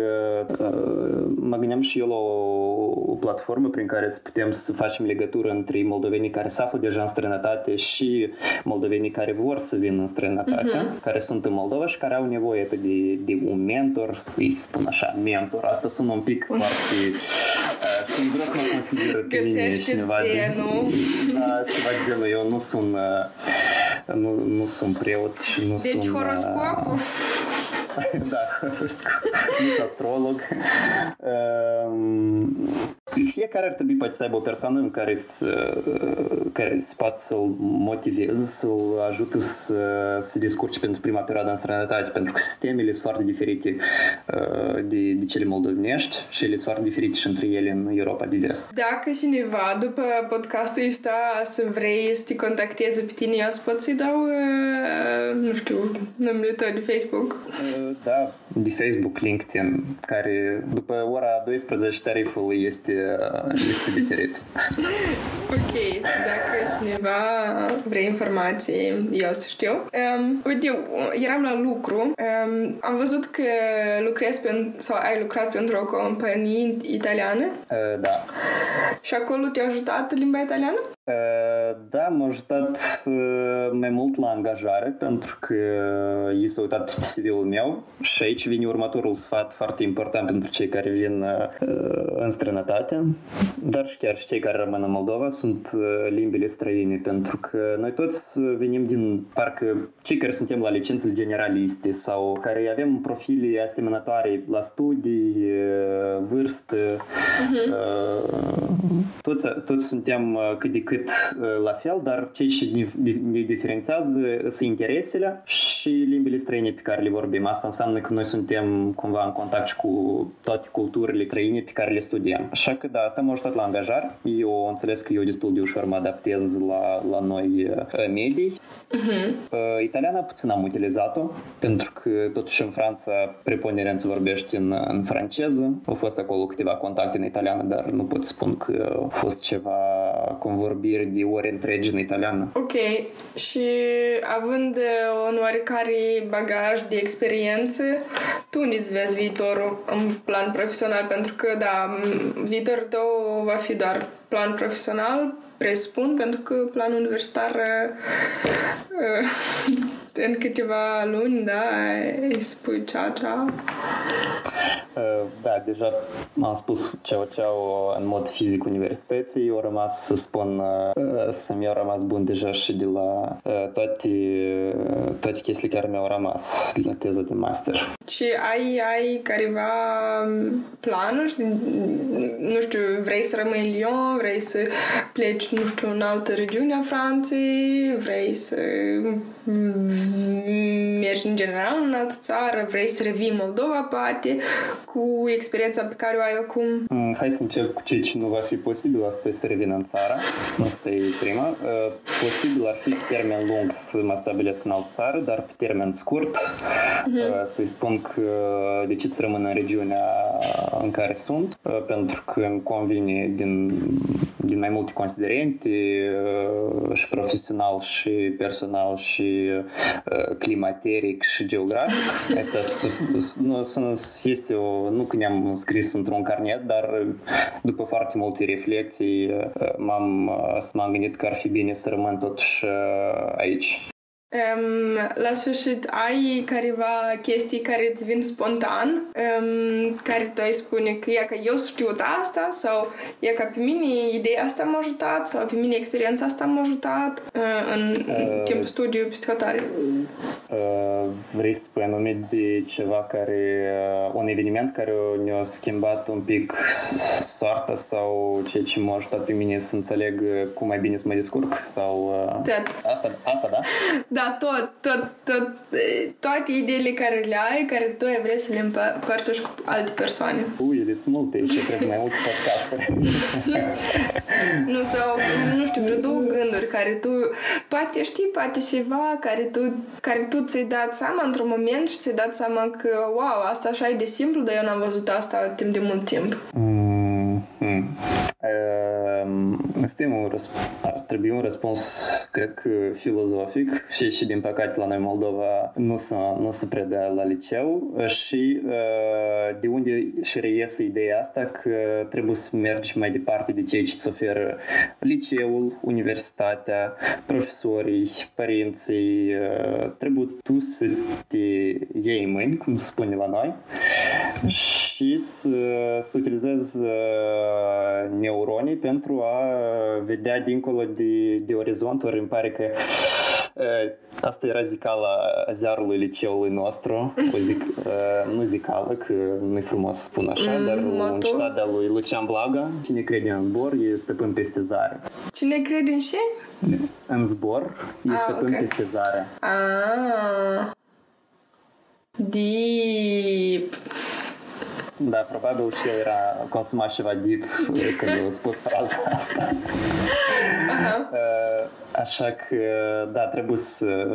uh, mă gândeam și eu la o, o platformă prin care să putem să facem legătură între moldovenii care se află deja în străinătate și moldovenii care vor să vină în străinătate, uh-huh. care sunt în Moldova și care au nevoie de, de un mentor, să-i spun așa, mentor. Asta sună un pic uh. foarte... Uh, vreau să mă consider pe mine cineva de, da, ceva de genul. Eu nu sunt, uh, nu, nu sunt preot și nu deci sunt... Deci horoscopul? Uh, da, sunt astrolog. Fiecare ar trebui poate să aibă o persoană în care să, care să poată să-l motiveze, să-l ajute să se descurce pentru prima perioadă în străinătate, pentru că sistemele sunt foarte diferite de, de cele moldovenești și ele sunt foarte diferite și între ele în Europa de vest. Dacă cineva după podcastul ăsta să vrei să te contacteze pe tine, eu pot să-i dau, nu știu, numele tău de Facebook? Da, de Facebook, LinkedIn, care după ora 12 tariful este, este diferit. ok, dacă cineva vrea informații, eu să știu. Um, uite, eram la lucru, um, am văzut că lucrezi pentru, sau ai lucrat pentru o companie italiană. Uh, da. Și acolo te-a ajutat limba italiană? Da, m-a ajutat mai mult la angajare pentru că ei s-au uitat peste CV-ul meu și aici vine următorul sfat foarte important pentru cei care vin în străinătate, dar și chiar și cei care rămân în Moldova sunt limbile străine pentru că noi toți venim din parcă cei care suntem la licențele generaliste sau care avem profile asemănătoare la studii, vârstă, uh-huh. toți, toți suntem cât de cât cât uh, la fel, dar ceea ce ne diferențiază sunt interesele și limbile străine pe care le vorbim. Asta înseamnă că noi suntem cumva în contact cu toate culturile străine pe care le studiem. Așa că da, asta m-a ajutat la angajare. Eu am înțeles că eu destul de ușor mă adaptez la, la noi uh, medii. Uh-huh. Italiana puțin am utilizat-o, pentru că totuși în Franța preponderență vorbește în, în franceză. Au fost acolo câteva contacte în italiană, dar nu pot spun că a fost ceva cum vorbiri de ore întregi în italiană. Ok. Și având un oarecare bagaj de experiență, tu îți vezi viitorul în plan profesional, pentru că, da, viitorul tău va fi doar plan profesional, presupun, pentru că planul universitar uh, în câteva luni, da, îi spui ceau, ceau. Uh, da, deja am spus ceau ceau în mod fizic universității, au rămas să spun uh, să mi-au rămas bun deja și de la uh, toate, toate chestiile care mi-au rămas la teza de master. Și ai, ai careva um, planuri? Nu știu, vrei să rămâi în Lyon? Vrei să pleci, nu știu, în altă regiune a Franței? Vrei să mergi în general în altă țară? Vrei să revii în Moldova, poate, cu experiența pe care o ai acum? Mm, hai să încep cu ce nu va fi posibil. Asta e să revin în țară. Asta e prima. Uh, posibil ar fi pe termen lung să mă stabilesc în altă țară, dar pe termen scurt uh-huh. să-i spun că decid să rămân în regiunea în care sunt, uh, pentru că îmi convine din, din mai multe considerente uh, și profesional și personal și climateric și geografic. Asta nu, este o, nu că ne-am scris într-un carnet, dar după foarte multe reflexii m-am, m-am gândit că ar fi bine să rămân totuși aici. Um, la sfârșit, ai careva chestii care îți vin spontan, um, care tu ai spune că e că eu știu asta sau e că pe mine ideea asta m-a ajutat sau pe mine experiența asta m-a ajutat uh, în uh, timpul studiu psihotare. Uh, vrei să spui anumit de ceva care, uh, un eveniment care ne-a schimbat un pic soarta sau ceea ce m-a ajutat pe mine să înțeleg cum mai bine să mă descurc? Sau, uh, asta, asta, da? Da, tot, tot, tot, toate ideile care le ai, care tu ai vrea să le împărtăși cu alte persoane. Ui, sunt multe și cred mai multe podcasturi. nu, sau, nu știu, vreo două gânduri care tu, poate știi, poate ceva care tu, care tu ți-ai dat seama într-un moment și ți-ai dat seama că, wow, asta așa e de simplu, dar eu n-am văzut asta timp de mult timp. Mm-hmm. Este un ar trebui un răspuns, cred că filozofic și, și din păcate la noi Moldova nu se, nu se predă la liceu și de unde și reiese ideea asta că trebuie să mergi mai departe de ceea ce îți oferă liceul, universitatea, profesorii, părinții. Trebuie tu să te iei în mâini, cum se spune la noi, și să, să utilizezi neuronii pentru a vedea dincolo de, de orizont, ori îmi pare că Asta era zicala ziarului liceului nostru, cu zic, nu zicală, că nu-i frumos să spun așa, mm, dar un citat de lui Lucian Blaga, cine crede în zbor e stăpân peste zare. Cine crede în ce? În zbor e ah, stăpân okay. peste zare. Ah. Deep. Da, probabil și eu era consumat ceva deep când au spus fraza asta. Uh-huh. Așa că, da, trebuie să,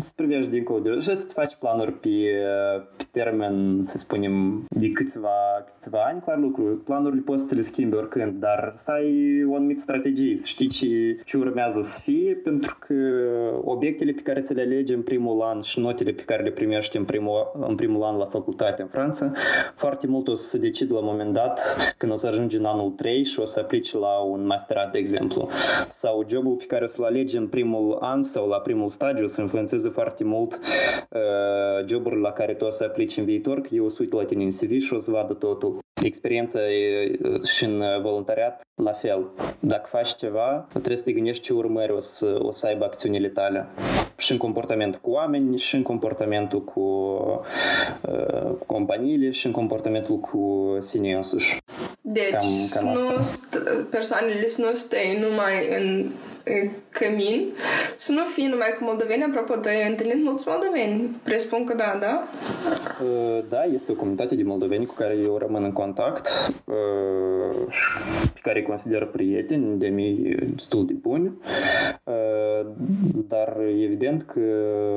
să privești dincolo de și să faci planuri pe, pe termen, să spunem, de câțiva, câțiva ani, clar lucru. Planurile poți să le schimbi oricând, dar să ai o anumită strategie, să știi ce, ce urmează să fie, pentru că obiectele pe care ți le alegi în primul an și notele pe care le primești în primul, în primul an la facultate în Franța, foarte mult o să se decid la un moment dat când o să ajungi în anul 3 și o să aplici la un masterat, de exemplu. Sau jobul pe care o să-l alegi în primul an sau la primul stagiu să influențeze foarte mult uh, joburile la care tu o să aplici în viitor, că eu o să uit la tine în CV și o să vadă totul. Experiența și în voluntariat, la fel. Dacă faci ceva, trebuie să te gândești ce urmări o să, o să aibă acțiunile tale. Și în comportamentul cu oameni, și în comportamentul cu uh, companiile, și în comportamentul cu sine însuși. Deci, cam, cam nu st- persoanele să nu stai numai în cămin, să nu fii numai cu moldoveni. Apropo, tu ai întâlnit mulți moldoveni. Presupun că da, da? Uh, da, este o comunitate de moldoveni cu care eu rămân în contact uh, pe care îi consider prieteni de mei destul de buni. Uh, dar evident că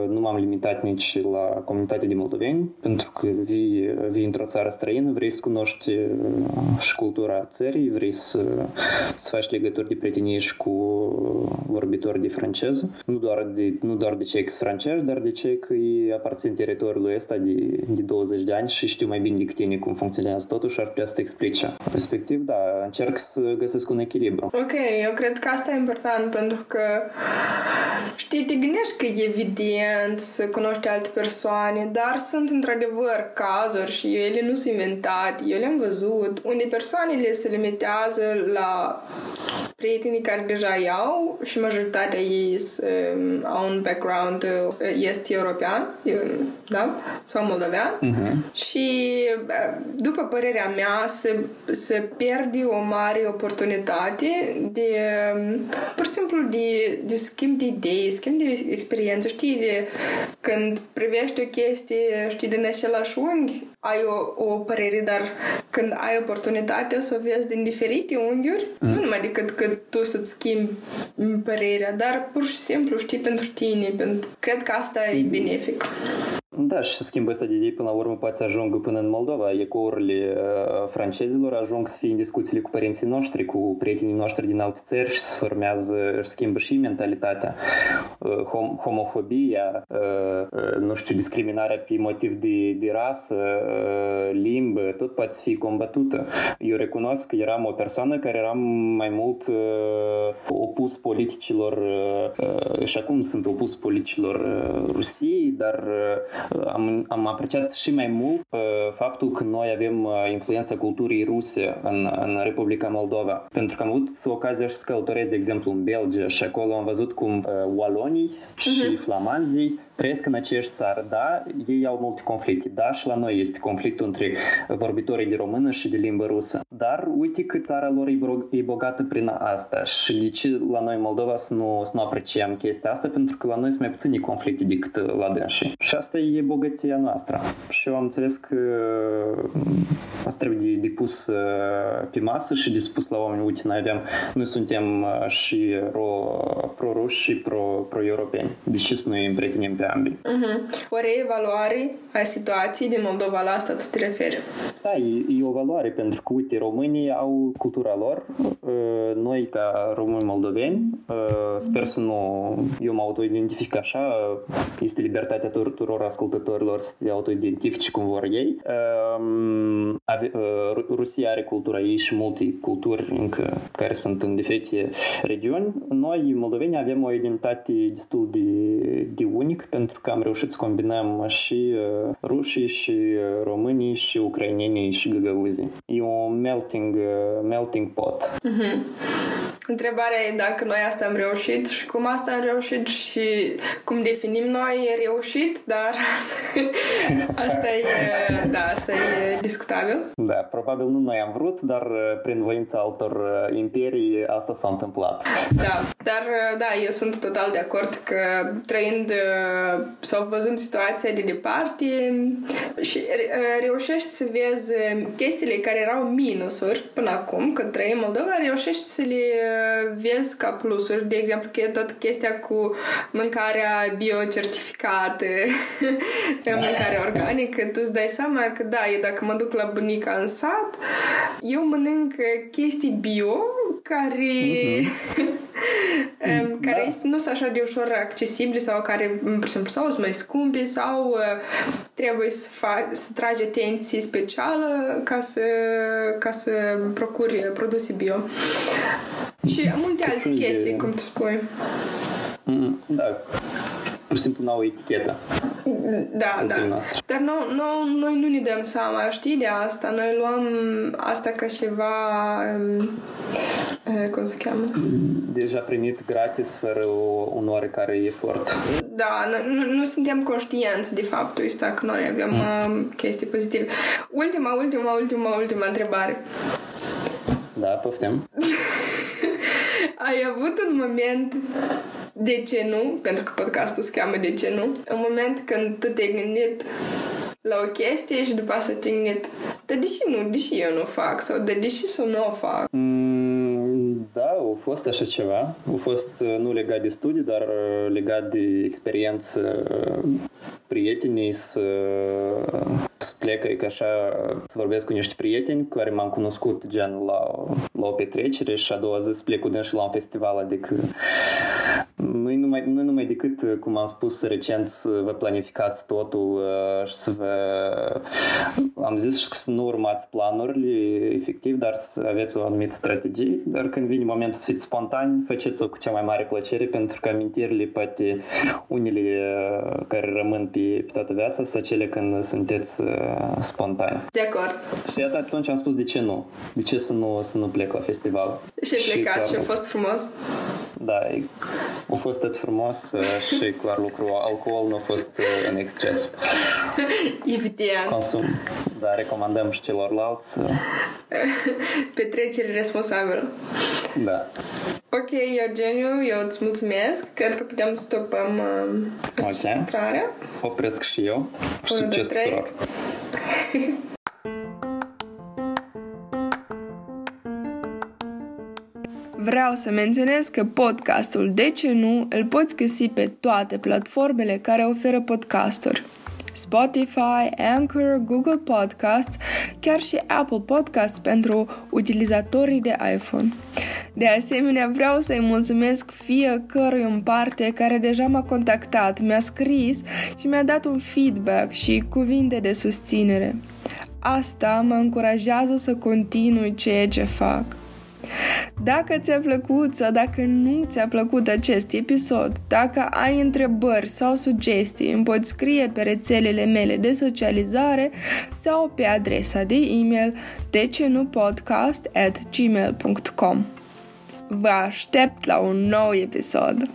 nu m-am limitat nici la comunitatea de moldoveni, pentru că vii, vii într-o țară străină, vrei să cunoști și cultura țării, vrei să, să faci legături de prietenie și cu vorbitori de franceză, nu doar de, nu doar de cei francezi, dar de cei că îi aparțin teritoriului ăsta de, de 20 de ani și știu mai bine decât tine cum funcționează totul și ar putea să te explice. Respectiv, da, încerc să găsesc un echilibru. Ok, eu cred că asta e important pentru că Știi, te gândești că e evident să cunoști alte persoane, dar sunt într-adevăr cazuri și ele nu sunt inventate, eu le-am văzut, unde persoanele se limitează la prietenii care deja iau și majoritatea ei um, au un background uh, este european, da? Sau moldovean. Uh-huh. Și uh, după părerea mea se, se pierde o mare oportunitate de um, pur și simplu de, de schimb de idei, schimb de experiență. Știi, de, când privești o chestie, știi, din același unghi, ai o, o părere, dar când ai oportunitatea să o vezi din diferite unghiuri, mm. nu numai decât că tu să-ți schimbi părerea, dar pur și simplu știi pentru tine. Pentru... Cred că asta e benefic. Da, și schimbul ăsta de idei până la urmă poate să ajungă până în Moldova. Ecourile uh, francezilor ajung să fie în discuțiile cu părinții noștri, cu prietenii noștri din alte țări și se formează, își schimbă și mentalitatea. Uh, hom- homofobia, uh, nu știu, discriminarea pe motiv de, de rasă, limbă, tot poate fi combătută. Eu recunosc că eram o persoană care eram mai mult opus politicilor și acum sunt opus politicilor Rusiei, dar am, am apreciat și mai mult uh, faptul că noi avem uh, influența culturii ruse în, în Republica Moldova. Pentru că am avut ocazia să călătoresc, de exemplu, în Belgia și acolo am văzut cum uh, walonii și uh-huh. flamanzii trăiesc în aceeași țară, da, ei au multe conflicte, da, și la noi este conflictul între vorbitorii de română și de limbă rusă. Dar uite că țara lor e bogată prin asta și de ce la noi în Moldova să nu, să nu apreciem chestia asta, pentru că la noi sunt mai puține conflicte decât la dânsii. Și asta e bogăția noastră. Și eu am înțeles că asta trebuie de, de pus pe masă și de spus la oameni, uite, noi avem, noi suntem și pro-ruși și pro, pro-europeni, deși să nu îi împrietenim pe ambii. Uh-huh. O reevaluare a situației din Moldova la asta tu te referi? Da, e, e o valoare pentru că, uite, românii au cultura lor, uh, noi ca români moldoveni, uh, sper să nu, eu mă autoidentific așa, este libertatea tuturor ascultătorilor să se autoidentifice cum vor ei. Um, uh, Rusia are cultura ei și multe culturi încă care sunt în diferite regiuni. Noi, moldoveni, avem o identitate destul de, de unică pentru că am reușit să combinăm și uh, rușii, și uh, românii, și ucrainenii, și găgăuzii. E un melting, uh, melting pot. Mm-hmm. Întrebarea e dacă noi asta am reușit și cum asta am reușit și cum definim noi reușit, dar asta e, da, asta e discutabil. Da, probabil nu noi am vrut, dar prin voința altor imperii asta s-a întâmplat. Da, dar da, eu sunt total de acord că trăind sau văzând situația de departe și reușești să vezi chestiile care erau minusuri până acum, când trăim Moldova, reușești să le vezi ca plusuri. De exemplu, că tot chestia cu mâncarea biocertificată, mâncarea organică, tu îți dai seama că da, eu dacă mă duc la bunica în sat, eu mănânc chestii bio care uh-huh. care da. nu sunt așa de ușor accesibile sau care, pur și simplu, sau sunt mai scumpe sau uh, trebuie să, fa- să tragi atenție specială ca să, ca să procuri produse bio. Și multe alte chestii, cum tu spui. Da pur și simplu n-au etichetă. Da, da. Dar nu, nu, noi nu ne dăm seama, știi, de asta. Noi luăm asta ca ceva... Um, cum se cheamă? Deja primit gratis, fără o, un oarecare efort. Da, nu, nu, nu suntem conștienți de faptul ăsta că noi avem mm. uh, chestii pozitive. Ultima, ultima, ultima, ultima întrebare. Da, poftim. Ai avut un moment de ce nu, pentru că podcastul se cheamă De ce nu, în moment când tu te-ai gândit la o chestie și după asta te-ai gândit, dar deși nu, deși eu nu fac sau de deși să nu o fac? Mm, da, au fost așa ceva. Au fost uh, nu legat de studii, dar uh, legat de experiență uh, prietenii să, să plec, că așa, să vorbesc cu niște prieteni cu care m-am cunoscut gen la, la o petrecere și a doua zi să plec cu și la un festival, adică nu-i numai numai, nu numai decât, cum am spus recent, să vă planificați totul și să vă... Am zis să nu urmați planurile efectiv, dar să aveți o anumită strategie, dar când vine momentul să fiți spontani, faceți-o cu cea mai mare plăcere, pentru că amintirile, poate unele care rămân pe, pe toată viața, sunt cele când sunteți spontani. De acord. Și atunci am spus de ce nu. De ce să nu, să nu plec la festival. Și ai plecat și a fost frumos? Da, a fost tot frumos și clar lucru alcool nu a fost în exces. Evident. Consum. Da, recomandăm și celorlalți. Petrecere responsabilă. Da. Ok, Eugeniu, eu îți mulțumesc. Cred că putem să stopăm uh, înregistrarea. Okay. Opresc și eu. 1, 2, 3. Vreau să menționez că podcastul De ce nu îl poți găsi pe toate platformele care oferă podcasturi. Spotify, Anchor, Google Podcasts, chiar și Apple Podcasts pentru utilizatorii de iPhone. De asemenea, vreau să-i mulțumesc fiecărui în parte care deja m-a contactat, mi-a scris și mi-a dat un feedback și cuvinte de susținere. Asta mă încurajează să continui ceea ce fac. Dacă ți-a plăcut sau dacă nu ți-a plăcut acest episod, dacă ai întrebări sau sugestii, îmi poți scrie pe rețelele mele de socializare sau pe adresa de e-mail decenupodcast at gmail.com. Vă aștept la un nou episod!